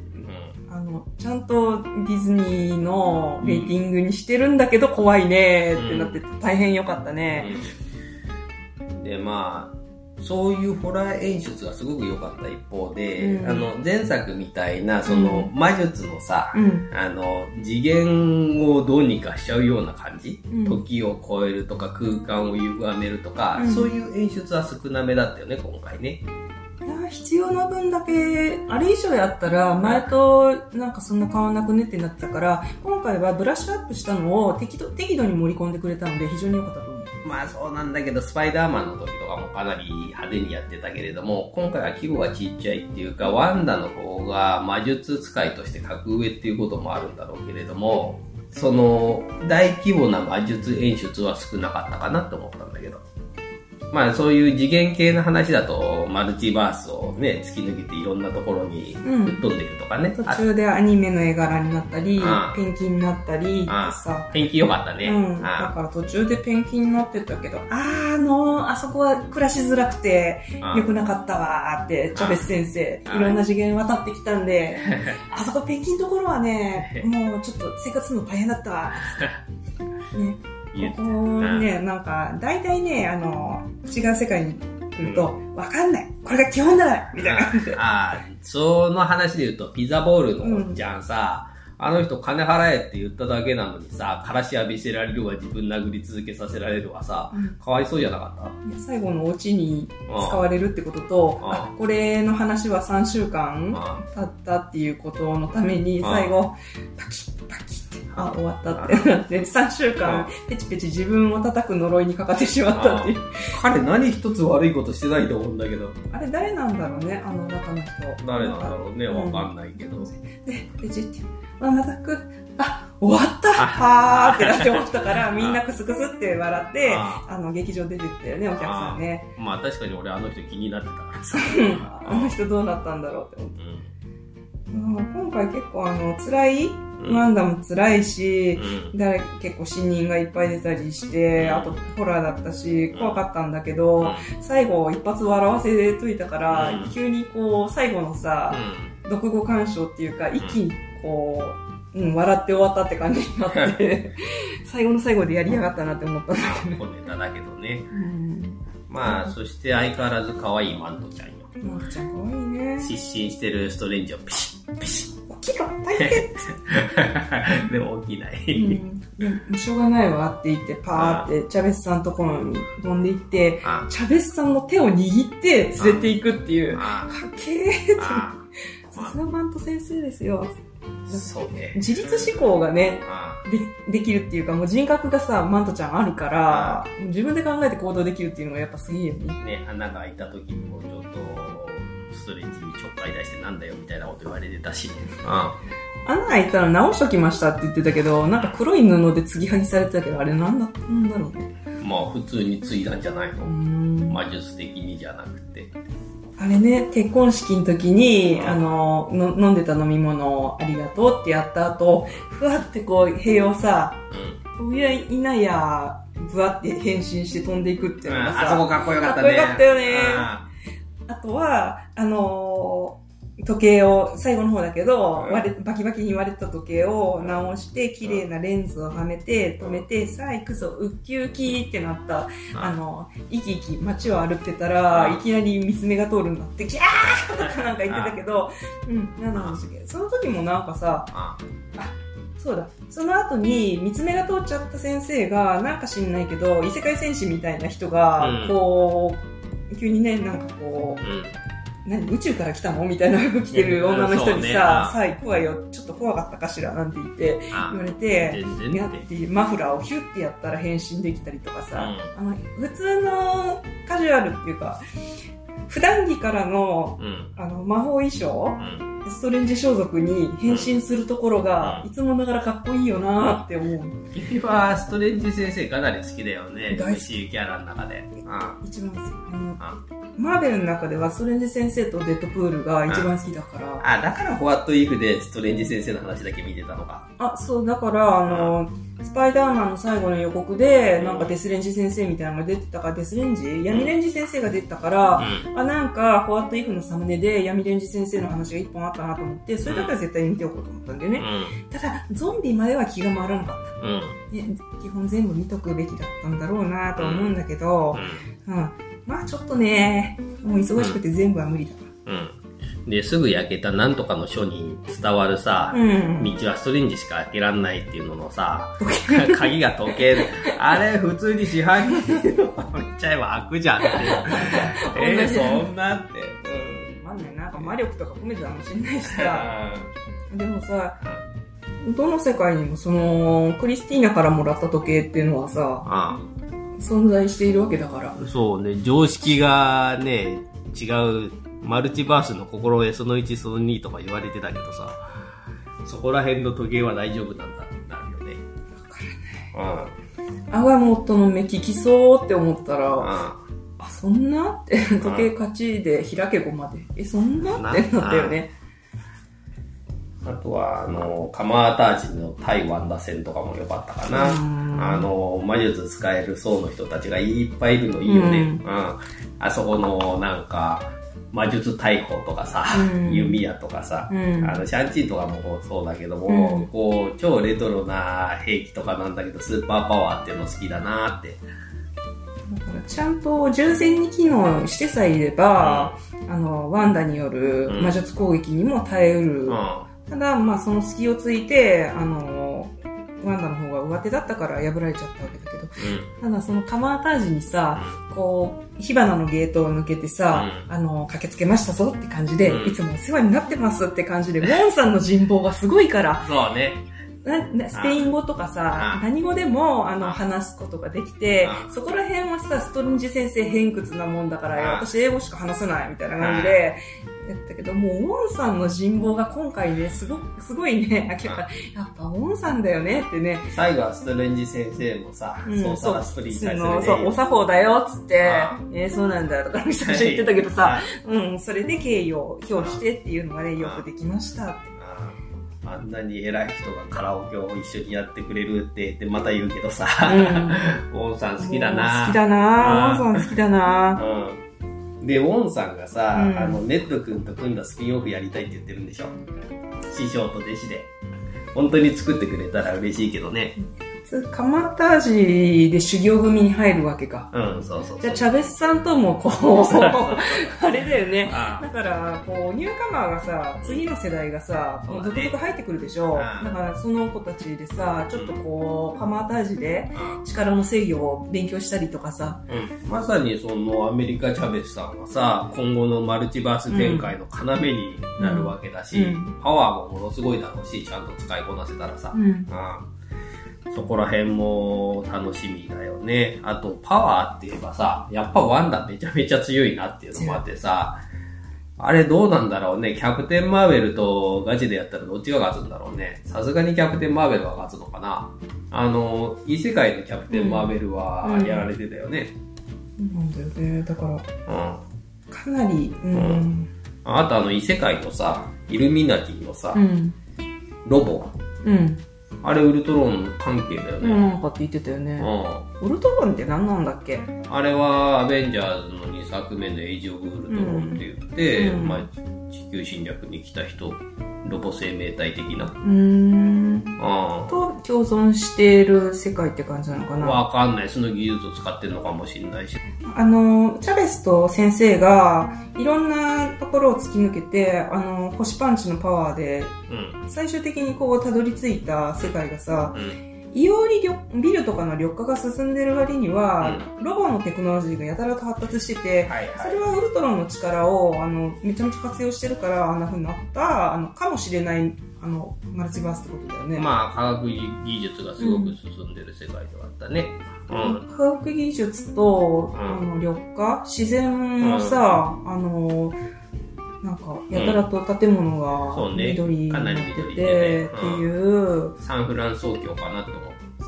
[SPEAKER 2] あのちゃんとディズニーのレーティングにしてるんだけど怖いねってなってて大変よかったね。
[SPEAKER 1] うん。で、まあ、そういうホラー演出がすごく良かった一方で、
[SPEAKER 2] うん。
[SPEAKER 1] あの、前作みたいな、その、魔術のさ、
[SPEAKER 2] うん。
[SPEAKER 1] あの、次元をどうにかしちゃうような感じ、
[SPEAKER 2] うん。
[SPEAKER 1] 時を超えるとか空間を歪めるとか、
[SPEAKER 2] うん。
[SPEAKER 1] そういう演出は少なめだったよね、今回ね。
[SPEAKER 2] 必要な分だけあれ以上やったら前となんかそんな変わんなくねってなったから今回はブラッシュアップしたのを適度適度に盛り込んでくれたので非常に良かったと思う
[SPEAKER 1] まあそうなんだけど、スパイダーマンの時とかもかなり派手にやってたけれども、今回は規模がちっちゃいっていうか、ワンダの方が魔術使いとして格上っていうこともあるんだろうけれども、その、大規模な魔術演出は少なかったかなと思ったんだけど。まあそういう次元系の話だと、マルチバースをね、突き抜けていろんなところに
[SPEAKER 2] うん。
[SPEAKER 1] ぶっ飛んでいくとかね。
[SPEAKER 2] 途
[SPEAKER 1] あ
[SPEAKER 2] 中でアニメの絵柄になったり
[SPEAKER 1] あ。
[SPEAKER 2] ペンキになったりって
[SPEAKER 1] あ。
[SPEAKER 2] さ。
[SPEAKER 1] ペンキ良かったね。
[SPEAKER 2] うん、だ
[SPEAKER 1] あ
[SPEAKER 2] から途中でペンキになってたけど、あーあの、あそこは暮らしづらくて
[SPEAKER 1] あ。
[SPEAKER 2] 良くなかったわーって、チャベス先生、
[SPEAKER 1] あ。
[SPEAKER 2] いろんな次元渡ってきたんで、<laughs> あそこペンキのところはね、<laughs> もうちょっと生活するの大変だったわ。<laughs> ね、
[SPEAKER 1] 言う
[SPEAKER 2] ここね、なんか、大体ね、あの、違う世界に来ると、わかんない。これが基本だからみたいな。感じで。
[SPEAKER 1] ああ、その話で言うと、ピザボールのじゃんさ、あの人金払えって言っただけなのにさ、からし浴びせられるわ、自分殴り続けさせられるわさ、
[SPEAKER 2] うん。
[SPEAKER 1] かわいそうじゃなかっ
[SPEAKER 2] いや最後のオチに使われるってことと、
[SPEAKER 1] あ
[SPEAKER 2] あこれの話は3週間
[SPEAKER 1] あ
[SPEAKER 2] 経ったっていうことのために、
[SPEAKER 1] あ
[SPEAKER 2] 最後、パキッパキッって、あ、終わったってなって、3週間
[SPEAKER 1] あ、
[SPEAKER 2] ペチペチ自分を叩く呪いにかかってしまったっていう。
[SPEAKER 1] 彼何一つ悪いことしてないと思うんだけど、
[SPEAKER 2] あれ誰なんだろうね、あの中の人。
[SPEAKER 1] 誰なんだろうね、
[SPEAKER 2] うん
[SPEAKER 1] わかんないけど。
[SPEAKER 2] で、ペチって、まあ、叩く、あ、終わった。はーってなって思ったから、みんなクスクスって笑って、
[SPEAKER 1] あ。
[SPEAKER 2] あの、劇場出てったよね、お客さんね。
[SPEAKER 1] まあ確かに俺あの人気になってたから。さ。<laughs>
[SPEAKER 2] あの人どうなったんだろうって思って。
[SPEAKER 1] うん。
[SPEAKER 2] うん今回結構あの、辛い、
[SPEAKER 1] うん。
[SPEAKER 2] ワンダも辛いし、
[SPEAKER 1] うん。
[SPEAKER 2] 誰結構死人がいっぱい出たりして、
[SPEAKER 1] うん。
[SPEAKER 2] あとホラーだったし、怖かったんだけど、
[SPEAKER 1] うん。
[SPEAKER 2] 最後一発笑わせといたから、
[SPEAKER 1] うん。
[SPEAKER 2] 急にこう、最後のさ、読後鑑賞っていうか、一気にこう、うん、笑って終わったって感じになって、<laughs> 最後の最後でやりやがったなって思ったんだけど。
[SPEAKER 1] 小ネタだけどね。
[SPEAKER 2] うん。
[SPEAKER 1] まあ、そして相変わらず可愛いマントちゃんよ。
[SPEAKER 2] まるちゃんかわいいね。
[SPEAKER 1] 失神してるストレンジをピシッ、ピシッ。
[SPEAKER 2] 起きろ大変
[SPEAKER 1] でも起きな
[SPEAKER 2] う
[SPEAKER 1] い。
[SPEAKER 2] ん。でもしょうがないわって言って、パーってチャベスさんのところに飛んで行って、
[SPEAKER 1] あ
[SPEAKER 2] チャベスさんの手を握って連れて行くっていう。か
[SPEAKER 1] あ
[SPEAKER 2] っけーって。
[SPEAKER 1] あ
[SPEAKER 2] さすがマント先生ですよ。
[SPEAKER 1] そうね。
[SPEAKER 2] 自立思考がね、
[SPEAKER 1] あ
[SPEAKER 2] で、できるっていうか、もう人格がさ、マントちゃんあるから、自分で考えて行動できるっていうのがやっぱすげえよね。
[SPEAKER 1] あね、穴が開いた時にもちょっと、ストレッチにちょっかい出してなんだよみたいなこと言われてたし。う
[SPEAKER 2] 穴開いたら直しときましたって言ってたけど、なんか黒い布で継ぎはぎされてたけど、あれなんだったんだろうね。
[SPEAKER 1] ん。まあ普通に継いだんじゃないの？魔術的にじゃなくて。
[SPEAKER 2] あれね、結婚式の時に、あの、の飲んでた飲み物をありがとうってやった後、ふわってこう、塀をさ、
[SPEAKER 1] うん。
[SPEAKER 2] いなや、ぶわって変身して飛んでいくっていうのがさ、
[SPEAKER 1] あそこかっこよかったね。
[SPEAKER 2] かっこよかったよね
[SPEAKER 1] あ
[SPEAKER 2] あとは、あのー時計を、最後の方だけど、
[SPEAKER 1] うん。
[SPEAKER 2] 割れバキバキに割れた時計を直して、綺麗なレンズをはめて、止めて、さあ行くぞ、ウッキウキってなった、あの、生き生き街を歩ってたら、
[SPEAKER 1] うん。
[SPEAKER 2] いきなり三つ目が通るんだって、ギャーとかなんか言ってたけど、うん、なん。なんでしたっけその時もなんかさ、
[SPEAKER 1] あ
[SPEAKER 2] そうだ、その後に三つ目が通っちゃった先生が、なんか知んないけど、異世界戦士みたいな人が
[SPEAKER 1] うん、
[SPEAKER 2] こう、急にね、なんかこう、
[SPEAKER 1] うん。
[SPEAKER 2] 何宇宙から来たの？みたいな服着てる女の人にさ、
[SPEAKER 1] うん。
[SPEAKER 2] さあ行くわよ、ちょっと怖かったかしら？なんて言って、
[SPEAKER 1] あ
[SPEAKER 2] 言われて。やって。てマフラーをヒュッてやったら変身できたりとかさ、
[SPEAKER 1] うん。
[SPEAKER 2] あの普通のカジュアルっていうか、普段着からの
[SPEAKER 1] うん。
[SPEAKER 2] あの魔法衣装
[SPEAKER 1] うん。
[SPEAKER 2] ストレンジ装束に変身するところが、
[SPEAKER 1] うん
[SPEAKER 2] いつもながらかっこいいよなって思う。
[SPEAKER 1] 君はストレンジ先生かなり好きだよね。
[SPEAKER 2] 大好き
[SPEAKER 1] キャラの中で。あ
[SPEAKER 2] 一番好き。あの
[SPEAKER 1] あ
[SPEAKER 2] マーベルの中ではストレンジ先生とデッドプールが一番好きだから、
[SPEAKER 1] あ、だからホワットイーフでストレンジ先生の話だけ見てたのか。
[SPEAKER 2] あ、そう、だから、あの、スパイダーマンの最後の予告で、なんかデスレンジ先生みたいなのが出てたから、デスレンジ？闇レンジ先生が出てたから、
[SPEAKER 1] うん。
[SPEAKER 2] あ、なんか、ホワットイフのサムネで闇レンジ先生の話が一本あったなと思って、それだけは絶対見ておこうと思ったんだよね。ただ、ゾンビまでは気が回らなかっ
[SPEAKER 1] うん。うん。
[SPEAKER 2] 基本全部見とくべきだったんだろうなとは思うんだけど、うん。まあちょっとね、もう忙しくて全部は無理だ
[SPEAKER 1] うん。うん。で、すぐ焼けたなんとかの書に伝わるさ
[SPEAKER 2] わ。、うん。
[SPEAKER 1] 道はストレンジしか開けらんないっていうののさ、<laughs> 鍵が時計で、あれ普通に市販品のめっちゃえば開くじゃんって。<laughs> えー、そんなって。
[SPEAKER 2] まあね、なんか魔力とか込めてたかもしれ <laughs> ないし
[SPEAKER 1] うん
[SPEAKER 2] さ、でもさ、どの世界にもその、クリスティーナからもらった時計っていうのはさ、
[SPEAKER 1] あ
[SPEAKER 2] 存在しているわけだから。
[SPEAKER 1] あそうね、常識がね、違う、マルチバースの心得その1その2とか言われてたけどさ、そこら辺の時計は大丈夫なんだってなるよね。わか
[SPEAKER 2] アガモットの目利きそうって思ったら、
[SPEAKER 1] うん。うん。
[SPEAKER 2] あ、そんなって、時計勝ちで開けごまで。え、そんなってな？ったよね。
[SPEAKER 1] あとは、あの、カマータージの対ワンダ戦とかも良かったかな。
[SPEAKER 2] うん
[SPEAKER 1] あの、魔術使える層の人たちがいっぱいいるのいいよね。
[SPEAKER 2] う
[SPEAKER 1] うんん。あそこの、なんか、魔術大砲とかさ、
[SPEAKER 2] うん
[SPEAKER 1] 弓矢とかさ、
[SPEAKER 2] うん
[SPEAKER 1] あの、シャンチーとかもそうだけども、
[SPEAKER 2] うん
[SPEAKER 1] こう、超レトロな兵器とかなんだけど、スーパーパワーっていうの好きだなって。
[SPEAKER 2] ちゃんと従前に機能してさえいれば、あの、ワンダによる魔術攻撃にも耐えうる。
[SPEAKER 1] うん。
[SPEAKER 2] ただ、まあ、その隙をついて、あの、ワンダの方が上手だったから破られちゃったわけだけど、ただそのカマータージにさ、こう、火花のゲートを抜けてさ、
[SPEAKER 1] う
[SPEAKER 2] あの、駆けつけましたぞって感じで、
[SPEAKER 1] うん。
[SPEAKER 2] いつもお世話になってますって感じで、ウォンさんの人望がすごいから、
[SPEAKER 1] そうね。
[SPEAKER 2] ななスペイン語とかさ、
[SPEAKER 1] うん
[SPEAKER 2] 何語でも、あの、話すことができて
[SPEAKER 1] う、ん
[SPEAKER 2] そこら辺はさ、ストレンジ先生偏屈なもんだから、
[SPEAKER 1] うん
[SPEAKER 2] 私英語しか話せないみたいな感じで、やったけど、もう、ウォンさんの人望が今回ね、すごすごいね、明らかやっぱウォンさんだよねってね、
[SPEAKER 1] 最後はストレンジ先生もさ、
[SPEAKER 2] うん。
[SPEAKER 1] ソーサラスプリンに対する
[SPEAKER 2] そう、そう、お作法だよ、っつって、えーそうなんだ、とか、最初言ってたけどさ、うん、それで敬意を表してっていうのがね、よくできましたって。
[SPEAKER 1] ああんなに偉い人がカラオケを一緒にやってくれるってってまた言うけどさ、
[SPEAKER 2] うん。
[SPEAKER 1] ウォンさん好きだな
[SPEAKER 2] 好きだな
[SPEAKER 1] うん
[SPEAKER 2] ウォンさん好きだな
[SPEAKER 1] うん。で、ウォンさんがさ、
[SPEAKER 2] うん
[SPEAKER 1] あの、ネット君と組んだスピンオフやりたいって言ってるんでしょ師匠と弟子で。本当に作ってくれたら嬉しいけどね。
[SPEAKER 2] カマタージで修行組に入るわけか。
[SPEAKER 1] うん、そうそうそう。
[SPEAKER 2] じゃあ、チャベスさんともこう、<laughs> あれだよね。
[SPEAKER 1] あ
[SPEAKER 2] だから、こう、ニューカマーがさ、次の世代がさ、
[SPEAKER 1] そう
[SPEAKER 2] 続々入ってくるでしょ。
[SPEAKER 1] うん
[SPEAKER 2] だから、その子たちでさ、ちょっとこう、カマータージで
[SPEAKER 1] あ
[SPEAKER 2] 力の制御を勉強したりとかさ。
[SPEAKER 1] うん、まさにそのアメリカ・チャベスさんはさ、今後のマルチバース展開の要になるわけだし、
[SPEAKER 2] うん
[SPEAKER 1] パワーもものすごいだろうし、ちゃんと使いこなせたらさ。
[SPEAKER 2] うん。
[SPEAKER 1] うんそこら辺も楽しみだよね。あと、パワーって言えばさ、やっぱワンダめちゃめちゃ強いなっていうのもあってさ、あれどうなんだろうね。キャプテン・マーベルとガチでやったらどっちが勝つんだろうね。さすがにキャプテン・マーベルは勝つのかな。あの、異世界のキャプテン・マーベルは
[SPEAKER 2] うん
[SPEAKER 1] やられてたよね。
[SPEAKER 2] なんだよね。だから、
[SPEAKER 1] うん。
[SPEAKER 2] かなり、うん。
[SPEAKER 1] あとあの異世界のさ、イルミナティのさ
[SPEAKER 2] う、ん。
[SPEAKER 1] ロボ。
[SPEAKER 2] うん。
[SPEAKER 1] あれウルトロン関係だよ
[SPEAKER 2] うん、
[SPEAKER 1] ね。
[SPEAKER 2] なんかって言ってたよね。
[SPEAKER 1] うん。
[SPEAKER 2] ウルトロンって何なんだっけ？
[SPEAKER 1] あれはアベンジャーズの2作目のエイジ・オブ・ウルトロンって言って、
[SPEAKER 2] うん
[SPEAKER 1] まあ、地球侵略に来た人、ロボ生命体的な。
[SPEAKER 2] うーん。
[SPEAKER 1] あ
[SPEAKER 2] と共存している世界って感じなのか
[SPEAKER 1] あ。
[SPEAKER 2] な？
[SPEAKER 1] わかんない。その技術を使ってるのかもしれないし。
[SPEAKER 2] あの、チャベスと先生が、いろんなところを突き抜けて、あの、星パンチのパワーで、
[SPEAKER 1] うん。
[SPEAKER 2] 最終的にこう、たどり着いた世界がさ、
[SPEAKER 1] うん。
[SPEAKER 2] 異様に緑ビルとかの緑化が進んでる割には、ロボのテクノロジーがやたらと発達してて、
[SPEAKER 1] はい
[SPEAKER 2] それはウルトロンの力を、あの、めちゃめちゃ活用してるから、あんな風になった、あの、かもしれない、あの、マルチバースってことだよね。
[SPEAKER 1] まあ、科学技術がすごく進んでる世界ではあったね。うん。
[SPEAKER 2] 科学技術と、
[SPEAKER 1] うん。
[SPEAKER 2] あの緑化自然もさ、あのなんかやたらと建物が緑になってて、っていう、
[SPEAKER 1] サンフランソー教かなって思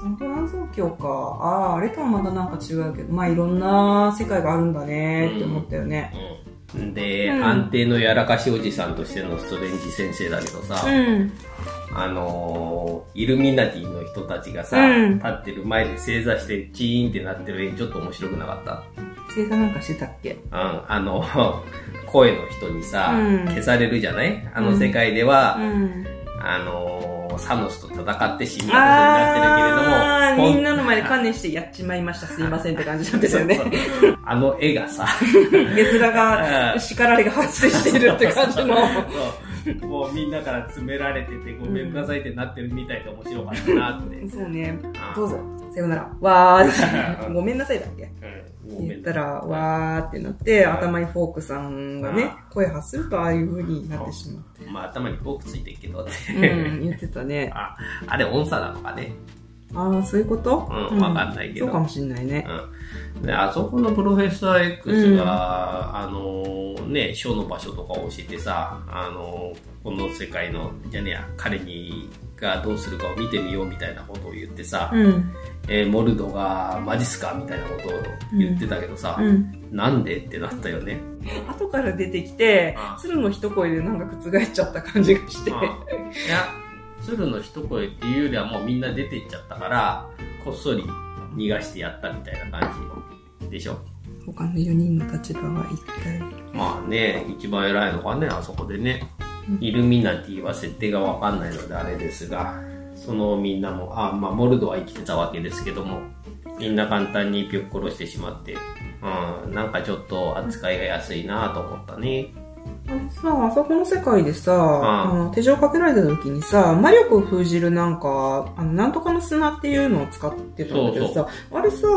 [SPEAKER 1] う。
[SPEAKER 2] サンフランソ教かあああれとはまたなんか違うけど。まあいろんな世界があるんだねって思ったよね。
[SPEAKER 1] うん。で、
[SPEAKER 2] うん。
[SPEAKER 1] 安定のやらかしおじさんとしてのストレンジ先生だけどさ、
[SPEAKER 2] うん。
[SPEAKER 1] あのー、イルミナティの人たちがさ、
[SPEAKER 2] うん。
[SPEAKER 1] 立ってる前で正座してチーンってなってる絵ちょっと面白くなかった？
[SPEAKER 2] 星座なんかしてたっけ？
[SPEAKER 1] うん、あの、<laughs> 声の人にさ、
[SPEAKER 2] うん。
[SPEAKER 1] 消されるじゃない？あの世界では、
[SPEAKER 2] うん。
[SPEAKER 1] あのー、サノスと戦って死んだことになってるけれども、
[SPEAKER 2] みんなの前で観念してやっちまいました。すいませんって感じなんですよね。<laughs>
[SPEAKER 1] あの絵がさ、
[SPEAKER 2] 絵面が叱られが発生してるって感じの。
[SPEAKER 1] もうみんなから詰められててごめんなさいってなってるみたいで面白かったなって。
[SPEAKER 2] そうね。
[SPEAKER 1] あ
[SPEAKER 2] どうぞさよならわーご <laughs> めんなさいだっけ？
[SPEAKER 1] うん
[SPEAKER 2] 言ったら、わーってなって、
[SPEAKER 1] はい
[SPEAKER 2] 頭にフォークさんがね、声発するとああいう風になってしまって。
[SPEAKER 1] まあ頭にフォークついてるけど、
[SPEAKER 2] うん、言ってたね。<laughs>
[SPEAKER 1] ああれ音差なのかね？
[SPEAKER 2] ああ、そういうこと？
[SPEAKER 1] うんわかんないけど
[SPEAKER 2] そうかもしんないね。
[SPEAKER 1] うん。で、あそこのプロフェッサー X が、あのね、ショーの場所とかを教えてさ、あのこの世界の、じゃねえや、彼に、がどうするかを見てみようみたいなことを言ってさ、
[SPEAKER 2] うん。
[SPEAKER 1] えーモルドがマジっすかみたいなことを言ってたけどさ、
[SPEAKER 2] うん。
[SPEAKER 1] なんでってなったよね。<laughs>
[SPEAKER 2] 後から出てきて
[SPEAKER 1] あ、
[SPEAKER 2] 鶴の一声でなんか覆っちゃった感じがして。
[SPEAKER 1] うんいや、鶴の一声っていうよりはもうみんな出てっちゃったから、こっそり逃がしてやったみたいな感じでしょ。
[SPEAKER 2] 他の4人の立場は一体。
[SPEAKER 1] まあね、一番偉いのがね、あそこでね。イルミナティは設定がわかんないのであれですが、そのみんなも、あ、まあモルドは生きてたわけですけども、みんな簡単にピョッ殺してしまって、うん、なんかちょっと扱いが安いなと思ったね。
[SPEAKER 2] あのさ、あそこの世界でさ、
[SPEAKER 1] ん
[SPEAKER 2] あの手錠かけられた時にさ、魔力を封じるなんか、あの、なんとかの砂っていうのを使ってたんだけどさ、あれさ、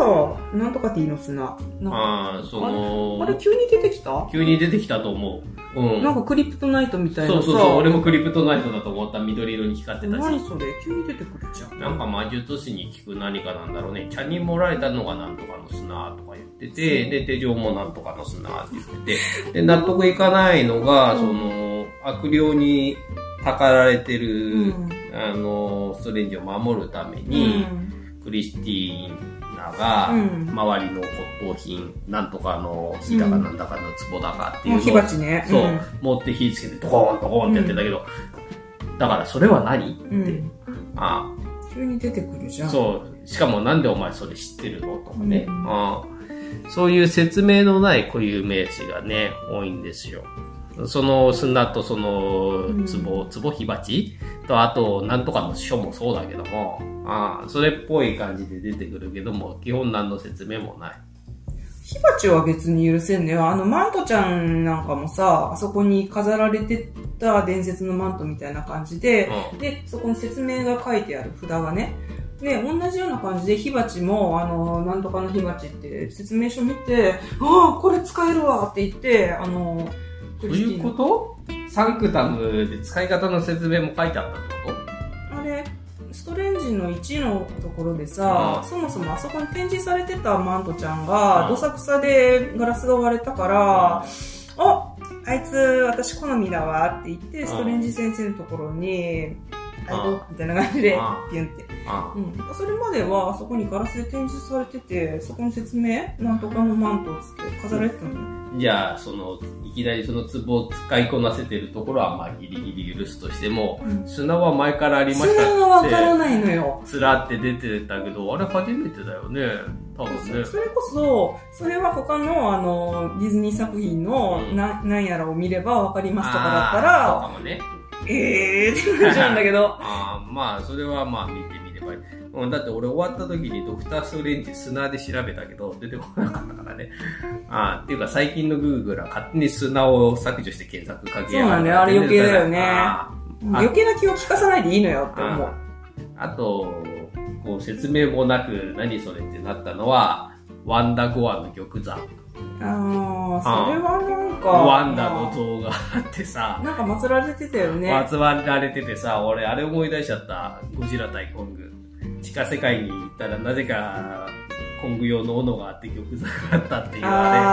[SPEAKER 2] なんとかティの砂。
[SPEAKER 1] ああ、その
[SPEAKER 2] あれ、急に出てきた？
[SPEAKER 1] 急に出てきたと思う。うん。
[SPEAKER 2] なんかクリプトナイトみたいなさ。
[SPEAKER 1] そうそうそう、俺もクリプトナイトだと思った緑色に光ってたし。
[SPEAKER 2] 何それ？急に出てくるじゃん。
[SPEAKER 1] なんか魔術師に聞く何かなんだろうね。茶に盛られたのがなんとかの砂とか言ってて、で、手錠もなんとかの砂って言ってて、で、納得いかないのが、
[SPEAKER 2] うん
[SPEAKER 1] その、悪霊にたかられてる、
[SPEAKER 2] うん
[SPEAKER 1] あの、ストレンジを守るため
[SPEAKER 2] う
[SPEAKER 1] に、
[SPEAKER 2] ん。
[SPEAKER 1] クリスティーナが、
[SPEAKER 2] うん。
[SPEAKER 1] 周りの骨董品、なんとかの火だかなんだかの壺だかっていうのを
[SPEAKER 2] 火鉢ね。
[SPEAKER 1] そう、
[SPEAKER 2] ん。
[SPEAKER 1] 持って火つけてドコーンドコーンってやってたけど、だからそれは何？って、
[SPEAKER 2] うん。
[SPEAKER 1] あ。
[SPEAKER 2] 急に出てくるじゃん。
[SPEAKER 1] そう、しかもなんでお前それ知ってるの？とかね、
[SPEAKER 2] うん。
[SPEAKER 1] あ。そういう説明のない固有名詞がね、多いんですよ。その砂とその壺、壺火鉢と、あと、なんとかの書もそうだけども、ああ、それっぽい感じで出てくるけども、基本何の説明もない。
[SPEAKER 2] 火鉢は別に許せんねよ。あの、マントちゃんなんかもさ、あそこに飾られてた伝説のマントみたいな感じで、
[SPEAKER 1] うん
[SPEAKER 2] で、そこに説明が書いてある札がね。で、同じような感じで火鉢も、あの、なんとかの火鉢って説明書見て、ああ、これ使えるわって言って、あの、
[SPEAKER 1] どういうこと？サンクタムで使い方の説明も書いてあったってこと？
[SPEAKER 2] あれ、ストレンジの1のところでさ、
[SPEAKER 1] うん
[SPEAKER 2] そもそもあそこに展示されてたマントちゃんが、
[SPEAKER 1] うん
[SPEAKER 2] どさくさでガラスが割れたから、ああ。いつ私好みだわって言って、ストレンジ先生のところに、あいこうみたいな感じで
[SPEAKER 1] うん、
[SPEAKER 2] ピュンって。
[SPEAKER 1] あ
[SPEAKER 2] うん。それまでは、あそこにガラスで展示されてて、そこに説明なんとかのマントっつって飾られてたのよ。
[SPEAKER 1] じゃあ、その、いきなりその壺を使いこなせてるところは、まあ、ギリギリ許すとしても、
[SPEAKER 2] うん
[SPEAKER 1] 砂は前からありましたって。
[SPEAKER 2] 砂がわからないのよ。
[SPEAKER 1] つらって出てたけど、あれ初めてだよね。多分ね。
[SPEAKER 2] それこそ、それは他のあの、ディズニー作品の
[SPEAKER 1] うん
[SPEAKER 2] な、なんやらを見ればわかりますとかだった
[SPEAKER 1] あーそう
[SPEAKER 2] ら、
[SPEAKER 1] かもね。
[SPEAKER 2] えーってなっちゃうんだけど、<laughs>
[SPEAKER 1] ああ、まあ、それはまあ見てみればいい。うん、だって俺終わった時にドクターストレンジ砂で調べたけど、出てこなかったからね。<laughs> ああ、っていうか最近の Google は勝手に砂を削除して検索かけやがる
[SPEAKER 2] そうなんだよあれ余計だよね
[SPEAKER 1] あ
[SPEAKER 2] 余計な気を利かさないでいいのよって思う。
[SPEAKER 1] ああと、こう説明もなく何それってなったのは、ワンダゴアの玉座。
[SPEAKER 2] あー、それはなんか、
[SPEAKER 1] ワンダの像があってさ、
[SPEAKER 2] なんか祀られてたよね。
[SPEAKER 1] 集まられててさ、俺あれ思い出しちゃった。ゴジラ対コング。地下世界に行ったらなぜかコング用の斧があって玉座があったっていうあれ。
[SPEAKER 2] あ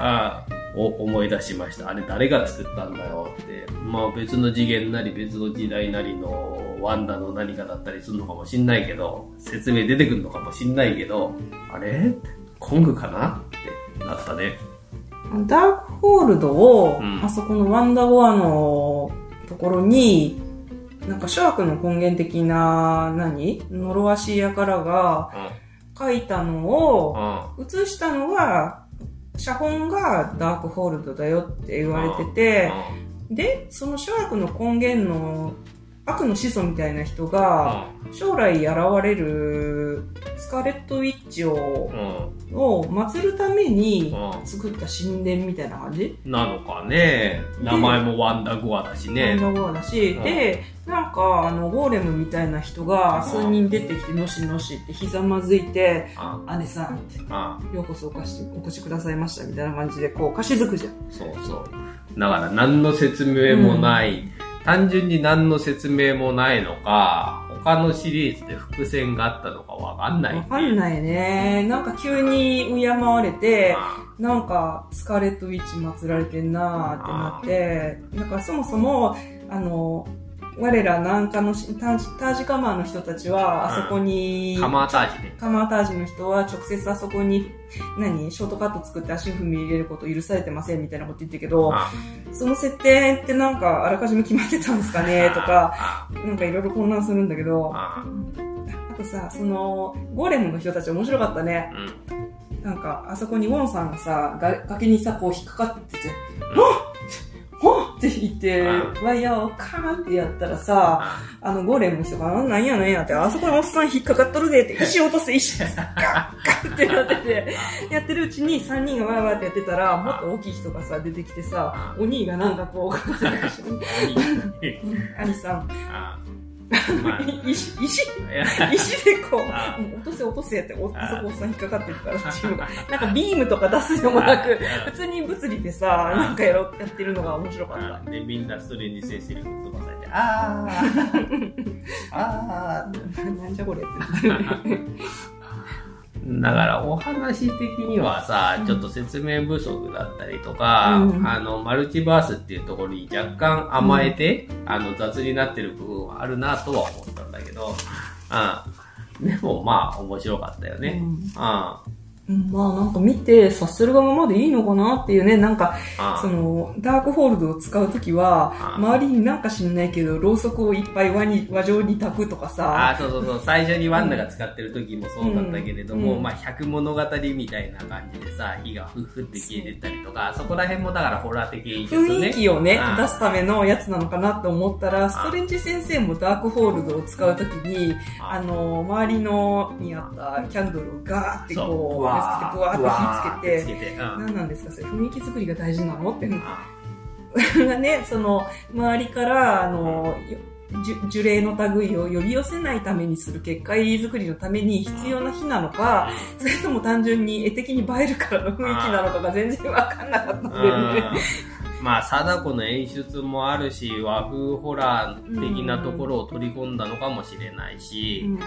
[SPEAKER 1] ああお思い出しました。あれ誰が作ったんだよって。まあ別の次元なり別の時代なりのワンダの何かだったりするのかもしんないけど、説明出てくるのかもしんないけど、あれ？コングかなってなったね。
[SPEAKER 2] ーダークホールドを、
[SPEAKER 1] うん
[SPEAKER 2] あそこのワンダーワアのところに、なんか諸悪の根源的な、何？呪わしやからが書いたのを、
[SPEAKER 1] うん。
[SPEAKER 2] 写したのは、写本がダークホールドだよって言われてて、で、その諸悪の根源の悪の始祖みたいな人が、将来現れるスカーレット・ウィッチを
[SPEAKER 1] うん。
[SPEAKER 2] を祀るために
[SPEAKER 1] うん
[SPEAKER 2] 作った神殿みたいな感じ？
[SPEAKER 1] なのかね。名前もワンダゴアだしね。
[SPEAKER 2] ワンダーゴアだし、
[SPEAKER 1] うん
[SPEAKER 2] で、なんか、あの、ゴーレムみたいな人が数人出てきて、のしのしってひざまずいて、
[SPEAKER 1] あ
[SPEAKER 2] 姉さんって、
[SPEAKER 1] あ
[SPEAKER 2] ようこそお越しお越しくださいましたみたいな感じで、こう、貸しづくじゃん。
[SPEAKER 1] そうそう。だから何の説明もない、単純に何の説明もないのか、他のシリーズで伏線があったのかわかんない。
[SPEAKER 2] わかん
[SPEAKER 1] い。
[SPEAKER 2] ないね。なんか急に敬われて、
[SPEAKER 1] あ
[SPEAKER 2] なんか、スカーレットウィッチ祀られてんなーってなって、だからそもそも、あの、我らなんかのしタージタージカマーの人たちは、あそこに、
[SPEAKER 1] カマータージね。
[SPEAKER 2] カマータージの人は直接あそこに、何ショートカット作って足踏み入れること許されてませんみたいなこと言ってるけど、
[SPEAKER 1] あ
[SPEAKER 2] その設定ってなんかあらかじめ決まってたんですかね？とか、
[SPEAKER 1] あ
[SPEAKER 2] なんかいろいろ混乱するんだけど、
[SPEAKER 1] あ
[SPEAKER 2] あとさ、その、ゴーレムの人たち面白かったね。
[SPEAKER 1] うん。
[SPEAKER 2] なんか、あそこにウォンさんがさ、が崖にさ、こう引っかかってて、ほっほっって言って、
[SPEAKER 1] う
[SPEAKER 2] ワイヤーをカーンってやったらさ、
[SPEAKER 1] あ
[SPEAKER 2] あのゴーレムの人が、あなんやなんやって、あそこにおっさん引っかかっとるでって、<laughs> 石落とせ、石、ガッガッってなってて、やってるうちに3人がワーワーってやってたら、もっと大きい人がさ、出てきてさ、お兄がなんかこう、兄さん、
[SPEAKER 1] あまあ、
[SPEAKER 2] 石、石、石でこう、落とせ落とせって、お
[SPEAKER 1] あ
[SPEAKER 2] あそこおっさん引っかかってるからっていう。のが、なんかビームとか出すでもなく、普通に物理でさ、なんかやろやってるのが面白かった。
[SPEAKER 1] で、みんなそれに先生に飛ばされて、あー、<laughs> あー、
[SPEAKER 2] なんじゃこれって。<laughs>
[SPEAKER 1] だからお話的にはさ、
[SPEAKER 2] うん。
[SPEAKER 1] ちょっと説明不足だったりとか、
[SPEAKER 2] うん。
[SPEAKER 1] あの、マルチバースっていうところに若干甘えて、あの、雑になってる部分はあるなとは思ったんだけど、あでもまあ面白かったよね。
[SPEAKER 2] うん。
[SPEAKER 1] あ
[SPEAKER 2] うんまあなんか見て察するがままでいいのかなっていうね、なんか、
[SPEAKER 1] あ
[SPEAKER 2] その、ダークホールドを使うときは、
[SPEAKER 1] あ
[SPEAKER 2] 周りになんか知んないけど、ろうそくをいっぱい輪に、輪状に炊くとか
[SPEAKER 1] あ
[SPEAKER 2] さ、
[SPEAKER 1] そうそうそう。最初にワンダが使ってる時もそうだったけれども、
[SPEAKER 2] うん。
[SPEAKER 1] まあ百物語みたいな感じでさ火がふっふって消えてったりとかそこら辺もだからホラー的演出ね。
[SPEAKER 2] 雰囲気をね
[SPEAKER 1] あ、
[SPEAKER 2] 出すためのやつなのかなって思ったら、ストレンジ先生もダークホールドを使うときに、
[SPEAKER 1] あ
[SPEAKER 2] あの、周りのにあったキャンドルをガーってこう、
[SPEAKER 1] ブワー
[SPEAKER 2] ぶわーって火つけて、
[SPEAKER 1] つけて、うん。
[SPEAKER 2] 何なんですかそれ雰囲気作りが大事なの？っていうの。
[SPEAKER 1] あ
[SPEAKER 2] が <laughs> ね、その、周りから、あの、よ樹樹齢の類を呼び寄せないためにする結界作りのために必要な火なのか、それとも単純に絵的に映えるからの雰囲気なのかが全然わかんなかったんだよね。
[SPEAKER 1] うん。まあ貞子の演出もあるし和風ホラー的なところを取り込んだのかもしれないし、
[SPEAKER 2] うん。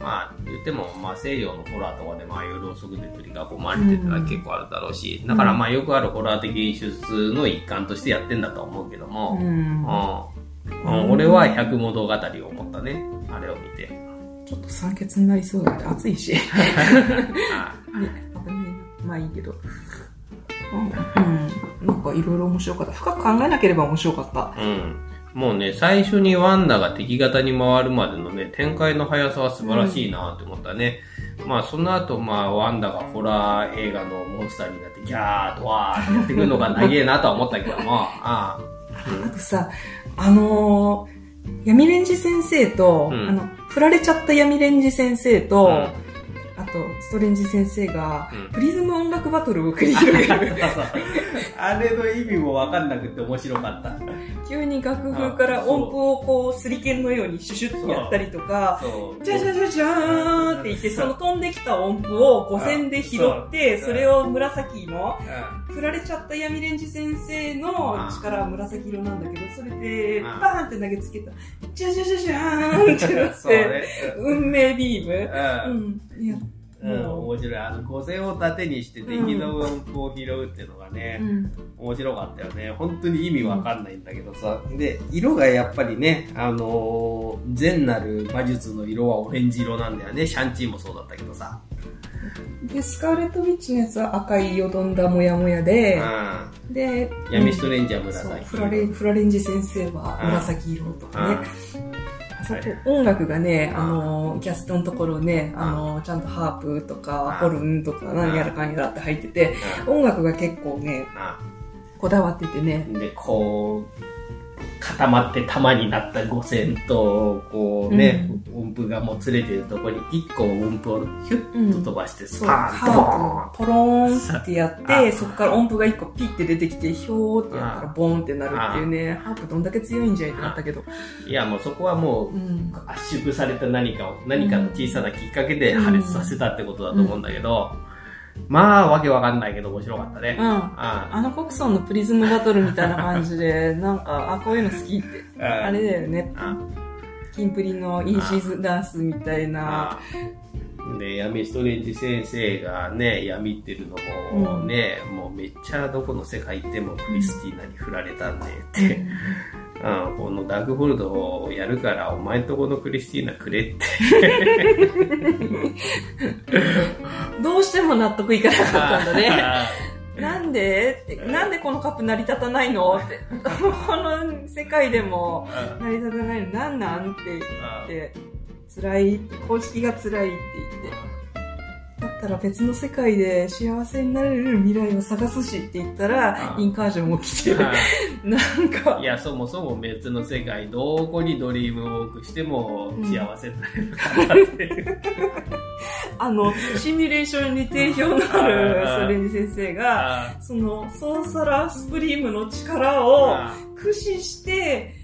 [SPEAKER 1] まあ言っても、まあ、西洋のホラーとかでまあ夜遅くで取り囲まれてってのは結構あるだろうし、だからまあよくあるホラー的演出の一環としてやってんだと思うけども、
[SPEAKER 2] うん
[SPEAKER 1] うんうん俺は百物語を思ったねあれを見て
[SPEAKER 2] ちょっと酸欠になりそうだって暑いし。<laughs> 危ないな。まあいいけど。うん、うんなんかいろいろ面白かった。深く考えなければ面白かった。
[SPEAKER 1] うんもうね、最初にワンダが敵型に回るまでのね、展開の速さは素晴らしいなって思ったね。まあ、その後、まあ、ワンダがホラー映画のモンスターになって、ギャーとわーってやってくるのが長えなとは思ったけども、あ
[SPEAKER 2] あ。とさ、あのー、闇レンジ先生と、
[SPEAKER 1] うん。
[SPEAKER 2] あの、振られちゃった闇レンジ先生と、
[SPEAKER 1] うん。
[SPEAKER 2] あと、ストレンジ先生が、
[SPEAKER 1] うん
[SPEAKER 2] プリズム音楽バトルを繰り広げ
[SPEAKER 1] あ。
[SPEAKER 2] る。<laughs>
[SPEAKER 1] あれの意味もわかんなくて面白かった。
[SPEAKER 2] 急に楽譜から音符をこう、スリケンのようにシュシュッとやったりとか。じゃじゃじゃじゃーって言って、その飛んできた音符を五線で拾って、
[SPEAKER 1] そ
[SPEAKER 2] れを紫の、
[SPEAKER 1] う
[SPEAKER 2] 振られちゃった闇レンジ先生の力は紫色なんだけど、それで、
[SPEAKER 1] うん
[SPEAKER 2] バーンって投げつけた、じゃじゃじゃじゃーんってなって、。運命ビーム。
[SPEAKER 1] う。
[SPEAKER 2] うんん。いや、
[SPEAKER 1] うん、面白い。あの、五線を盾にして敵の音符を拾うっていうのがね、
[SPEAKER 2] うん。
[SPEAKER 1] 面白かったよね。本当に意味わかんないんだけどさ。で、色がやっぱりね、あのー善なる魔術の色はオレンジ色なんだよね。シャンチーもそうだったけどさ。
[SPEAKER 2] で、スカーレット・ウィッチのやつは赤いよどんだもやもやで、
[SPEAKER 1] う
[SPEAKER 2] で、
[SPEAKER 1] ん。闇ストレンジャー紫。
[SPEAKER 2] フラレフラレンジ先生は紫色とかね。音楽がね、あの、キャストのところね、あの、ちゃんとハープとか、ホルンとか、何やらかんやらって入ってて、音楽が結構ね、こだわっててね。
[SPEAKER 1] うんで、こう、固まって玉になった五線と、こうね、音符がもつれてるところに一個音符をヒュッと飛ばして、スパーンと
[SPEAKER 2] ポローンってやっ
[SPEAKER 1] あ
[SPEAKER 2] て、そこから音符が一個ピッて出てきて、ひょーってやったらボーンってなるっていうね、ハープどんだけ強いんじゃいってなったけど。
[SPEAKER 1] いや、もうそこはもう
[SPEAKER 2] う、ん。
[SPEAKER 1] 圧縮された何かを、何かの小さなきっかけで破裂させたってことだと思うんだけど、まあ、わけわかんないけど面白かったね。
[SPEAKER 2] うん。
[SPEAKER 1] あ
[SPEAKER 2] あのコクソンのプリズムバトルみたいな感じで、なんか、あ、こういうの好きって。あれだよね。
[SPEAKER 1] あ
[SPEAKER 2] キンプリのイージーズダンスみたいな。
[SPEAKER 1] あで、闇ストレンジ先生がね、闇ってるのもね、もうめっちゃどこの世界行ってもクリスティーナに振られたんでって、うん、このダークホールドをやるからお前んとこのクリスティーナくれって。<laughs>
[SPEAKER 2] どうしても納得いかなかったんだね。<laughs>
[SPEAKER 1] あ
[SPEAKER 2] なんで？って、なんでこのカップ成り立たないの？って。<laughs> この世界でも
[SPEAKER 1] あ
[SPEAKER 2] 成り立たないの。なんなん？って言
[SPEAKER 1] あ
[SPEAKER 2] って、辛い。公式が辛いって言って。だったら別の世界で幸せになれる未来を探すしって言ったら、
[SPEAKER 1] うん
[SPEAKER 2] インカージョンも来て、
[SPEAKER 1] あ <laughs>
[SPEAKER 2] なんか。
[SPEAKER 1] い、や、そもそも別の世界、どこにドリームウォークしても幸せになれるかなっていう。
[SPEAKER 2] あの、シミュレーションに定評のあるストレンジ先生が、
[SPEAKER 1] あ
[SPEAKER 2] その、ソーサラースプリームの力を
[SPEAKER 1] あ。
[SPEAKER 2] 駆使して、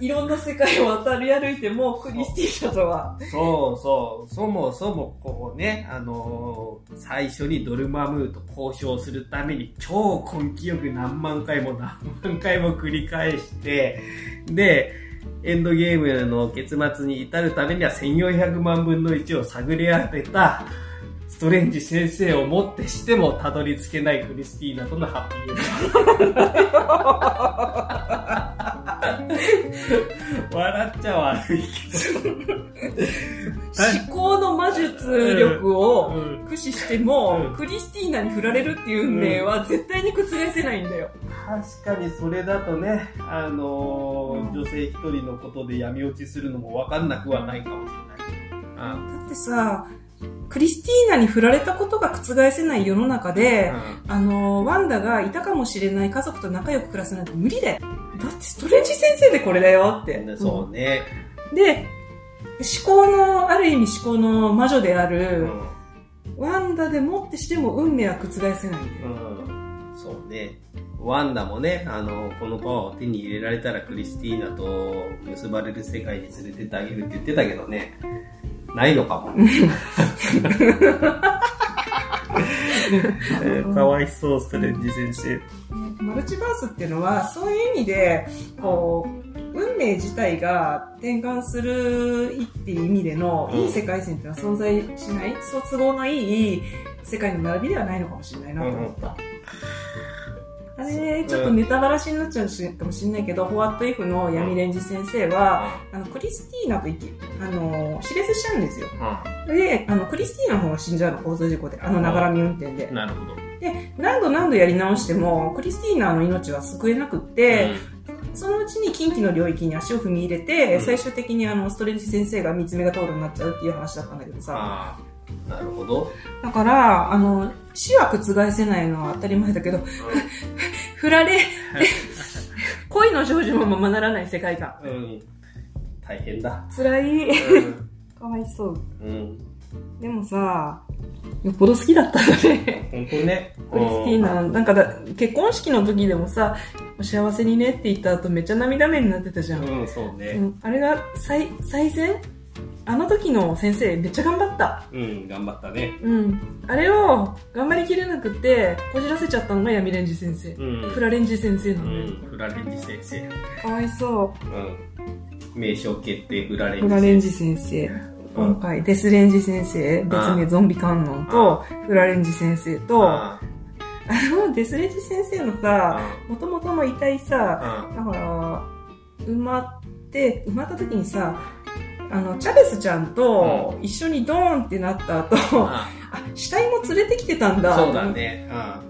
[SPEAKER 2] いろんな世界を渡り歩いても、クリスティーナとは、
[SPEAKER 1] そうそう、そもそもこうね、あのー最初にドルマムーと交渉するために超根気よく何万回も何万回も繰り返して、で、エンドゲームの結末に至るためには1400万分の1を探り当てた、ストレンジ先生をもってしてもたどり着けないクリスティーナとのハッピーエンド。<laughs> 笑っちゃ悪いけど。
[SPEAKER 2] 思考の魔術力を
[SPEAKER 1] うん
[SPEAKER 2] 駆使ししても、
[SPEAKER 1] うん
[SPEAKER 2] クリスティーナに振られるっていう運命は絶対に覆せないんだよ。
[SPEAKER 1] 確かにそれだとね、あの女性一人のことで闇落ちするのも分かんなくはないかもしれない。
[SPEAKER 2] だってさ、クリスティーナに振られたことが覆せない世の中で、あの、ワンダがいたかもしれない家族と仲良く暮らすなんて無理だよ。だってストレンジ先生でこれだよって。
[SPEAKER 1] うんそうね。
[SPEAKER 2] で、思考の、ある意味思考の魔女であ
[SPEAKER 1] う
[SPEAKER 2] る、
[SPEAKER 1] ん。
[SPEAKER 2] ワンダでもってしても運命は覆せないん。
[SPEAKER 1] うん。そうね。ワンダもね、あの、このパワーを手に入れられたらクリスティーナと結ばれる世界に連れてってあげるって言ってたけどね。ないのかも。<laughs> えーかわいそう、ストレンジ先生。
[SPEAKER 2] マルチバースっていうのは、そういう意味で、こう、運命自体が転換するっていう意味での、
[SPEAKER 1] うん
[SPEAKER 2] いい世界線っていうのは存在しない、そう都合のいい世界の並びではないのかもしれないなと思った。あれ、ちょっとネタバラシになっちゃうしかもしれないけど、ホワットイフの闇レンジ先生は、あの、クリスティーナとあの、死別しちゃうんですよ。で、あの、クリスティーナの方が死んじゃうの、交通事故で。あの、ながらみ運転で
[SPEAKER 1] うん。。なるほど。
[SPEAKER 2] で、何度何度やり直しても、クリスティーナの命は救えなくって、そのうちに近畿の領域に足を踏み入れて、
[SPEAKER 1] うん
[SPEAKER 2] 最終的にあの、ストレンジ先生が三つ目が通るようになっちゃうっていう話だったんだけどさ。
[SPEAKER 1] なるほど。
[SPEAKER 2] だから、あの、死は覆せないのは当たり前だけど、振られ、<laughs> 恋の成就もままならない世界観。
[SPEAKER 1] うん。大変だ。
[SPEAKER 2] 辛い。
[SPEAKER 1] うん。
[SPEAKER 2] かわいそう。
[SPEAKER 1] うん。
[SPEAKER 2] でもさ、よっぽど好きだったんだね。
[SPEAKER 1] 本当ね。
[SPEAKER 2] クリスティーナ、なんかだ、結婚式の時でもさ、お幸せにねって言った後めっちゃ涙目になってたじゃん。
[SPEAKER 1] うん、そう
[SPEAKER 2] う
[SPEAKER 1] ね。
[SPEAKER 2] ん、あれが最、最善あの時の先生めっちゃ頑張った。
[SPEAKER 1] うん、頑張ったね。
[SPEAKER 2] うん。あれを頑張りきれなくって、こじらせちゃったのが闇レンジ先生。
[SPEAKER 1] うん。
[SPEAKER 2] フラレンジ先生なだよ。
[SPEAKER 1] うんん、フラレンジ先生。
[SPEAKER 2] かわいそ
[SPEAKER 1] うん。名称決定フラレ
[SPEAKER 2] う。
[SPEAKER 1] ンジ先生。
[SPEAKER 2] フラレンジ先生。今回、デスレンジ先生、別名ゾンビ観音と、フラレンジ先生と、あ
[SPEAKER 1] あ
[SPEAKER 2] の、デスレンジ先生のさ、もともとの遺体さ、
[SPEAKER 1] あ
[SPEAKER 2] だから、埋まって、埋まった時にさ、あの、チャベスちゃんと一緒にドーンってなった後、
[SPEAKER 1] あ
[SPEAKER 2] あ、死体も連れてきてたんだ。
[SPEAKER 1] そうだ。ね。うん。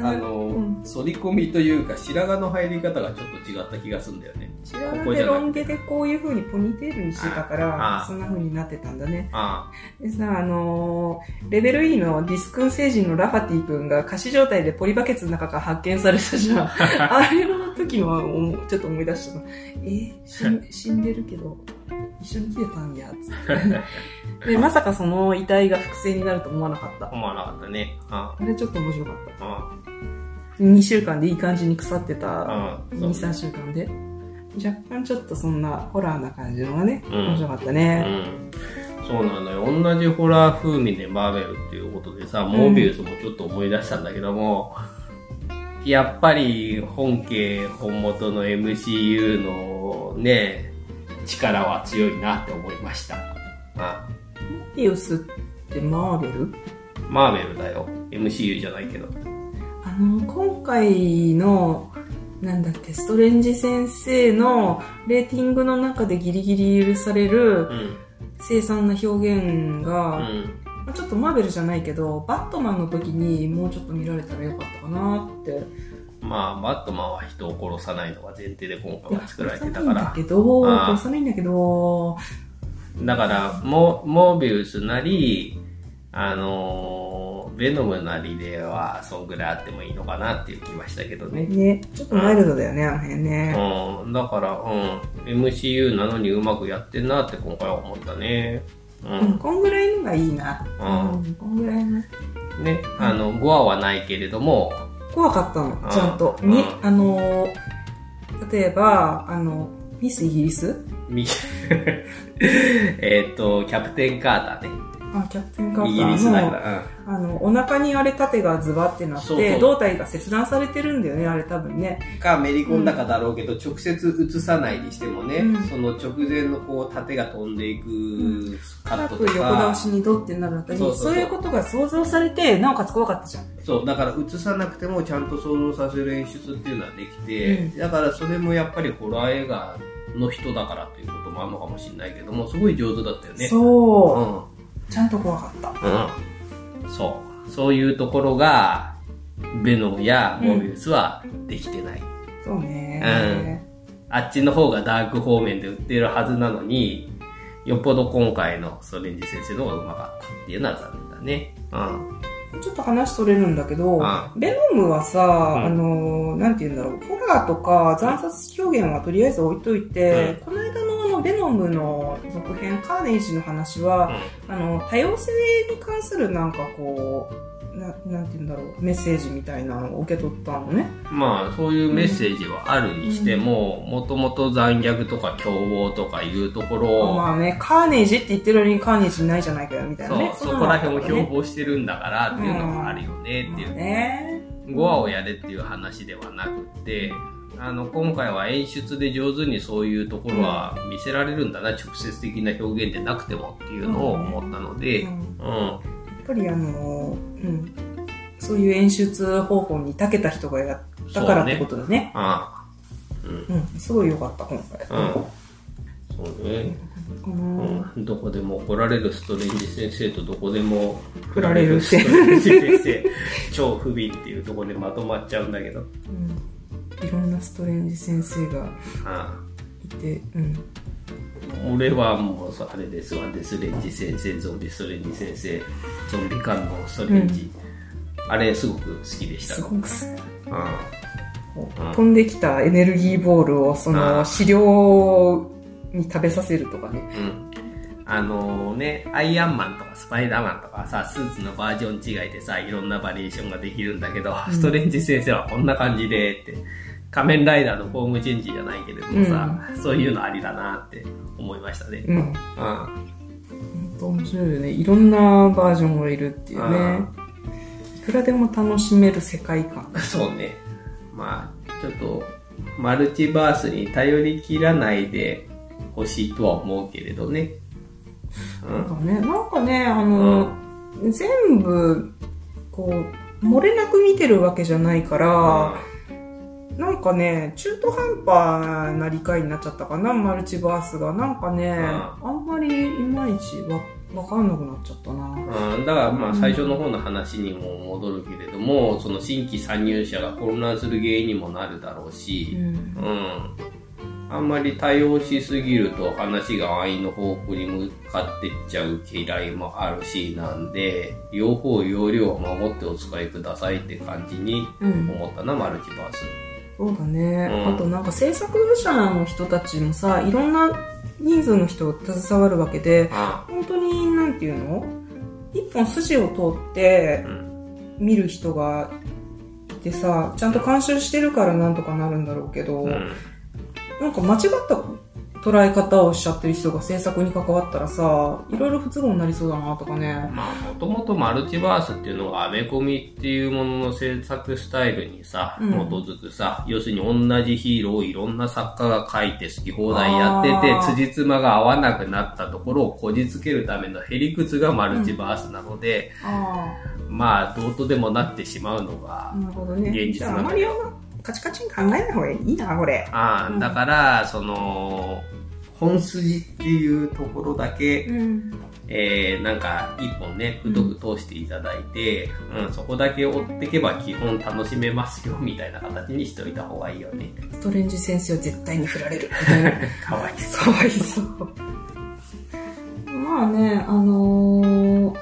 [SPEAKER 1] あの、
[SPEAKER 2] うん
[SPEAKER 1] 反り込みというか、白髪の入り方がちょっと違った気がするんだよね。
[SPEAKER 2] 白髪でロン毛でこういう風にポニーテールにしてたか
[SPEAKER 1] あ
[SPEAKER 2] ら
[SPEAKER 1] あ、
[SPEAKER 2] そんな風になってたんだね。
[SPEAKER 1] あ
[SPEAKER 2] でさ、あのーレベル E のディスクン星人のラファティ君が仮死状態でポリバケツの中から発見されたじゃん。<laughs> あれの時の思ちょっと思い出したの。え死ん死んでるけど、一緒に来てたんや、つって。で、まさかその遺体が複製になると思わなかった
[SPEAKER 1] あ、。思わなかったね。あ
[SPEAKER 2] あれちょっと面白かっ
[SPEAKER 1] あ、
[SPEAKER 2] た。2週間でいい感じに腐ってた、
[SPEAKER 1] ああ、
[SPEAKER 2] 2、3週間で。若干ちょっとそんなホラーな感じのがね、
[SPEAKER 1] うん
[SPEAKER 2] 面白かった
[SPEAKER 1] う
[SPEAKER 2] ね。
[SPEAKER 1] ん。そうなのよ。同じホラー風味でマーベルっていうことでさ、モービウスもちょっと思い出したんだけども、やっぱり本家本元の MCU のね、力は強いなって思いました。あ
[SPEAKER 2] ピウスってマーベル
[SPEAKER 1] マーベルだよ。MCU じゃないけど。
[SPEAKER 2] あの、今回の、なんだっけ、ストレンジ先生のレーティングの中でギリギリ許される
[SPEAKER 1] うん。
[SPEAKER 2] 凄惨な表現
[SPEAKER 1] う
[SPEAKER 2] が、
[SPEAKER 1] ん。
[SPEAKER 2] まあちょっとマーベルじゃないけど、バットマンの時にもうちょっと見られたらよかったかなって。
[SPEAKER 1] まあ、バットマンは人を殺さないのが前提で今回は作られて
[SPEAKER 2] 殺さないんだ
[SPEAKER 1] たから。
[SPEAKER 2] 殺さないんだけど、
[SPEAKER 1] だから、モモービウスなり、あのーベノムなりでは、そんぐらいあってもいいのかなっていう気はしたけどね。
[SPEAKER 2] ね、ちょっとマイルドだよね、あの辺ね。
[SPEAKER 1] うん、だから、うん、MCU なのにうまくやってんなって今回は思ったね。う
[SPEAKER 2] うん、
[SPEAKER 1] ん。
[SPEAKER 2] こんぐらいのがいいな。
[SPEAKER 1] うん
[SPEAKER 2] うん、こんぐらいの。
[SPEAKER 1] ね、あの、5話はないけれども、
[SPEAKER 2] 怖かったの、ちゃんと。
[SPEAKER 1] うん
[SPEAKER 2] に、あのー、例えば、あの、ミスイギリス？
[SPEAKER 1] み <laughs> えっと、キャプテン・カーターね。
[SPEAKER 2] あ、キャプテンカーターの。あの、お腹にあれ盾がズバってなって、胴体が切断されてるんだよね、あれ多分ね。
[SPEAKER 1] うん、か、めり込んだかだろうけど、直接映さないにしてもね、
[SPEAKER 2] うん
[SPEAKER 1] その直前のこう、縦が飛んでいくカットと
[SPEAKER 2] 深く横倒
[SPEAKER 1] か、
[SPEAKER 2] しにドってなるあたり
[SPEAKER 1] そう
[SPEAKER 2] いうことが想像されて、なおかつ怖かったじゃん。
[SPEAKER 1] そう、だから映さなくてもちゃんと想像させる演出っていうのはできて、
[SPEAKER 2] う
[SPEAKER 1] だからそれもやっぱりホラー映画の人だからっていうこともあるのかもしれないけども、すごい上手だったよね。
[SPEAKER 2] そう、
[SPEAKER 1] う
[SPEAKER 2] ちゃんと怖かった。
[SPEAKER 1] ん。うん。そう。そういうところが、ベノムやモビウスはできてない。
[SPEAKER 2] そうね。
[SPEAKER 1] うん。あっちの方がダーク方面で売ってるはずなのに、よっぽど今回のストレンジ先生の方がうまかったっていうのは残念だね。
[SPEAKER 2] うん。ちょっと話それるんだけど、ベノムはさ、うん、あの、なんて言うんだろう、ホラーとか残殺表現はとりあえず置いといて、うん、この間のあの、ベノムの続編、カーネージの話は、うん、あの、多様性に関するなんかこう、ななんて言うんだろうメッセージみたいなのを受け取ったのね。
[SPEAKER 1] まあそういうメッセージはあるにしてももともと残虐とか凶暴とかいうところ
[SPEAKER 2] をまあねカーネージって言ってるのにカーネージないじゃないかよみたいなね。
[SPEAKER 1] そうそこら辺を標榜してるんだからっていうのもあるよねっていう、うん。ね、5話をやれっていう話ではなくてあの今回は演出で上手にそういうところは見せられるんだな、直接的な表現でなくてもっていうのを思ったので、うん、うん。
[SPEAKER 2] ぱりあの、うん、そういう演出方法に長けた人がやったからってことだね。ね。ああ。うん、うん、すごい良かった、今回。うん。
[SPEAKER 1] そうね。うん、どこでも怒られるストレンジ先生とどこでも振られるストレンジ先生 <laughs> 超不憫っていうところでまとまっちゃうんだけど、
[SPEAKER 2] うん、いろんなストレンジ先生がいて、うん、
[SPEAKER 1] 俺はもうあれですわデスレンジ先生ゾンビストレンジ先生ゾンビ感のストレンジ、うん、あれすごく好きでした。すごく好き、
[SPEAKER 2] うん、飛んできたエネルギーボールをその飼料に食べさせるとかね、うん。
[SPEAKER 1] あのね、アイアンマンとかスパイダーマンとかさ、スーツのバージョン違いでさ、いろんなバリエーションができるんだけど、うん、ストレンジ先生はこんな感じでって、仮面ライダーのフォームチェンジじゃないけれどもさ、うん、そういうのありだなって思いましたね。うん。うん。
[SPEAKER 2] 面白いよね。いろんなバージョンがいるっていうね。いくらでも楽しめる世界観。
[SPEAKER 1] そうね。まあ、ちょっと、マルチバースに頼りきらないでほしいとは思うけれどね。
[SPEAKER 2] うん、なんかね、なんかね、あの、うん、全部、こう、漏れなく見てるわけじゃないから、なんかね、中途半端な理解になっちゃったかな、マルチバースが。なんかね、あんまりいまいちわわかんなくなっちゃったな。
[SPEAKER 1] うん、だからまあ最初の方の話にも戻るけれども、うん、その新規参入者が混乱する原因にもなるだろうし、うん、うん、あんまり対応しすぎると話が安易の方向に向かっていっちゃう嫌いもあるしなんで、両方容量を守ってお使いくださいって感じに思ったな、マルチバース。
[SPEAKER 2] そうだね、うん、あとなんか制作者の人たちもさいろんな人数の人携わるわけで、本当になんていうの？一本筋を通って見る人がいてさちゃんと監修してるからなんとかなるんだろうけど、うん、なんか間違った捉え方をしちゃってる人が制作に関わったらさ、いろいろ不都合になりそうだなとかね。
[SPEAKER 1] まあ、もともとマルチバースっていうのがアメコミっていうものの制作スタイルにさ、基づくさ、要するに同じヒーローをいろんな作家が書いて好き放題やってて、辻褄が合わなくなったところをこじつけるためのへりくつがマルチバースなので、うん、まあ、どうとでもなってしまうのが、現実なんだけど。
[SPEAKER 2] カチカチに考えない方がいいな、これ。
[SPEAKER 1] ああ、だから、その、本筋っていうところだけ、うん、えー、なんか一本ね、太く通していただいて、うん、うん、そこだけ追っていけば基本楽しめますよ、みたいな形にしといた方がいいよね。
[SPEAKER 2] ストレンジ先生は絶対に振られる。<laughs>
[SPEAKER 1] かわいそう。
[SPEAKER 2] かわいそう。まあね、あのー、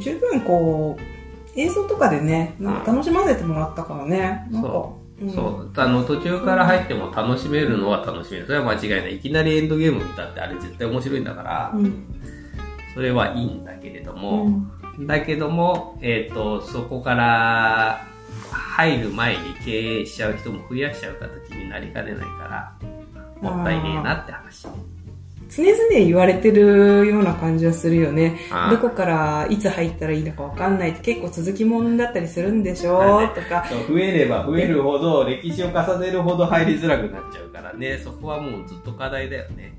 [SPEAKER 2] 十分こう、映像とかでね、なんか楽しませてもらったからね、なんか、
[SPEAKER 1] そう。あの、途中から入っても楽しめるのは楽しめる。それは間違いない。いきなりエンドゲーム見たってあれ絶対面白いんだから、うん、それはいいんだけれども、うん、だけども、えっ、ー、と、そこから入る前に経営しちゃう人も増やしちゃう形になりかねないから、もったいねえなって話。
[SPEAKER 2] 常々言われてるような感じはするよね。どこからいつ入ったらいいのかわかんないって結構続きもんだったりするんでしょ、ね、とか。
[SPEAKER 1] 増えれば増えるほど、歴史を重ねるほど入りづらくなっちゃうからね、そこはもうずっと課題だよね。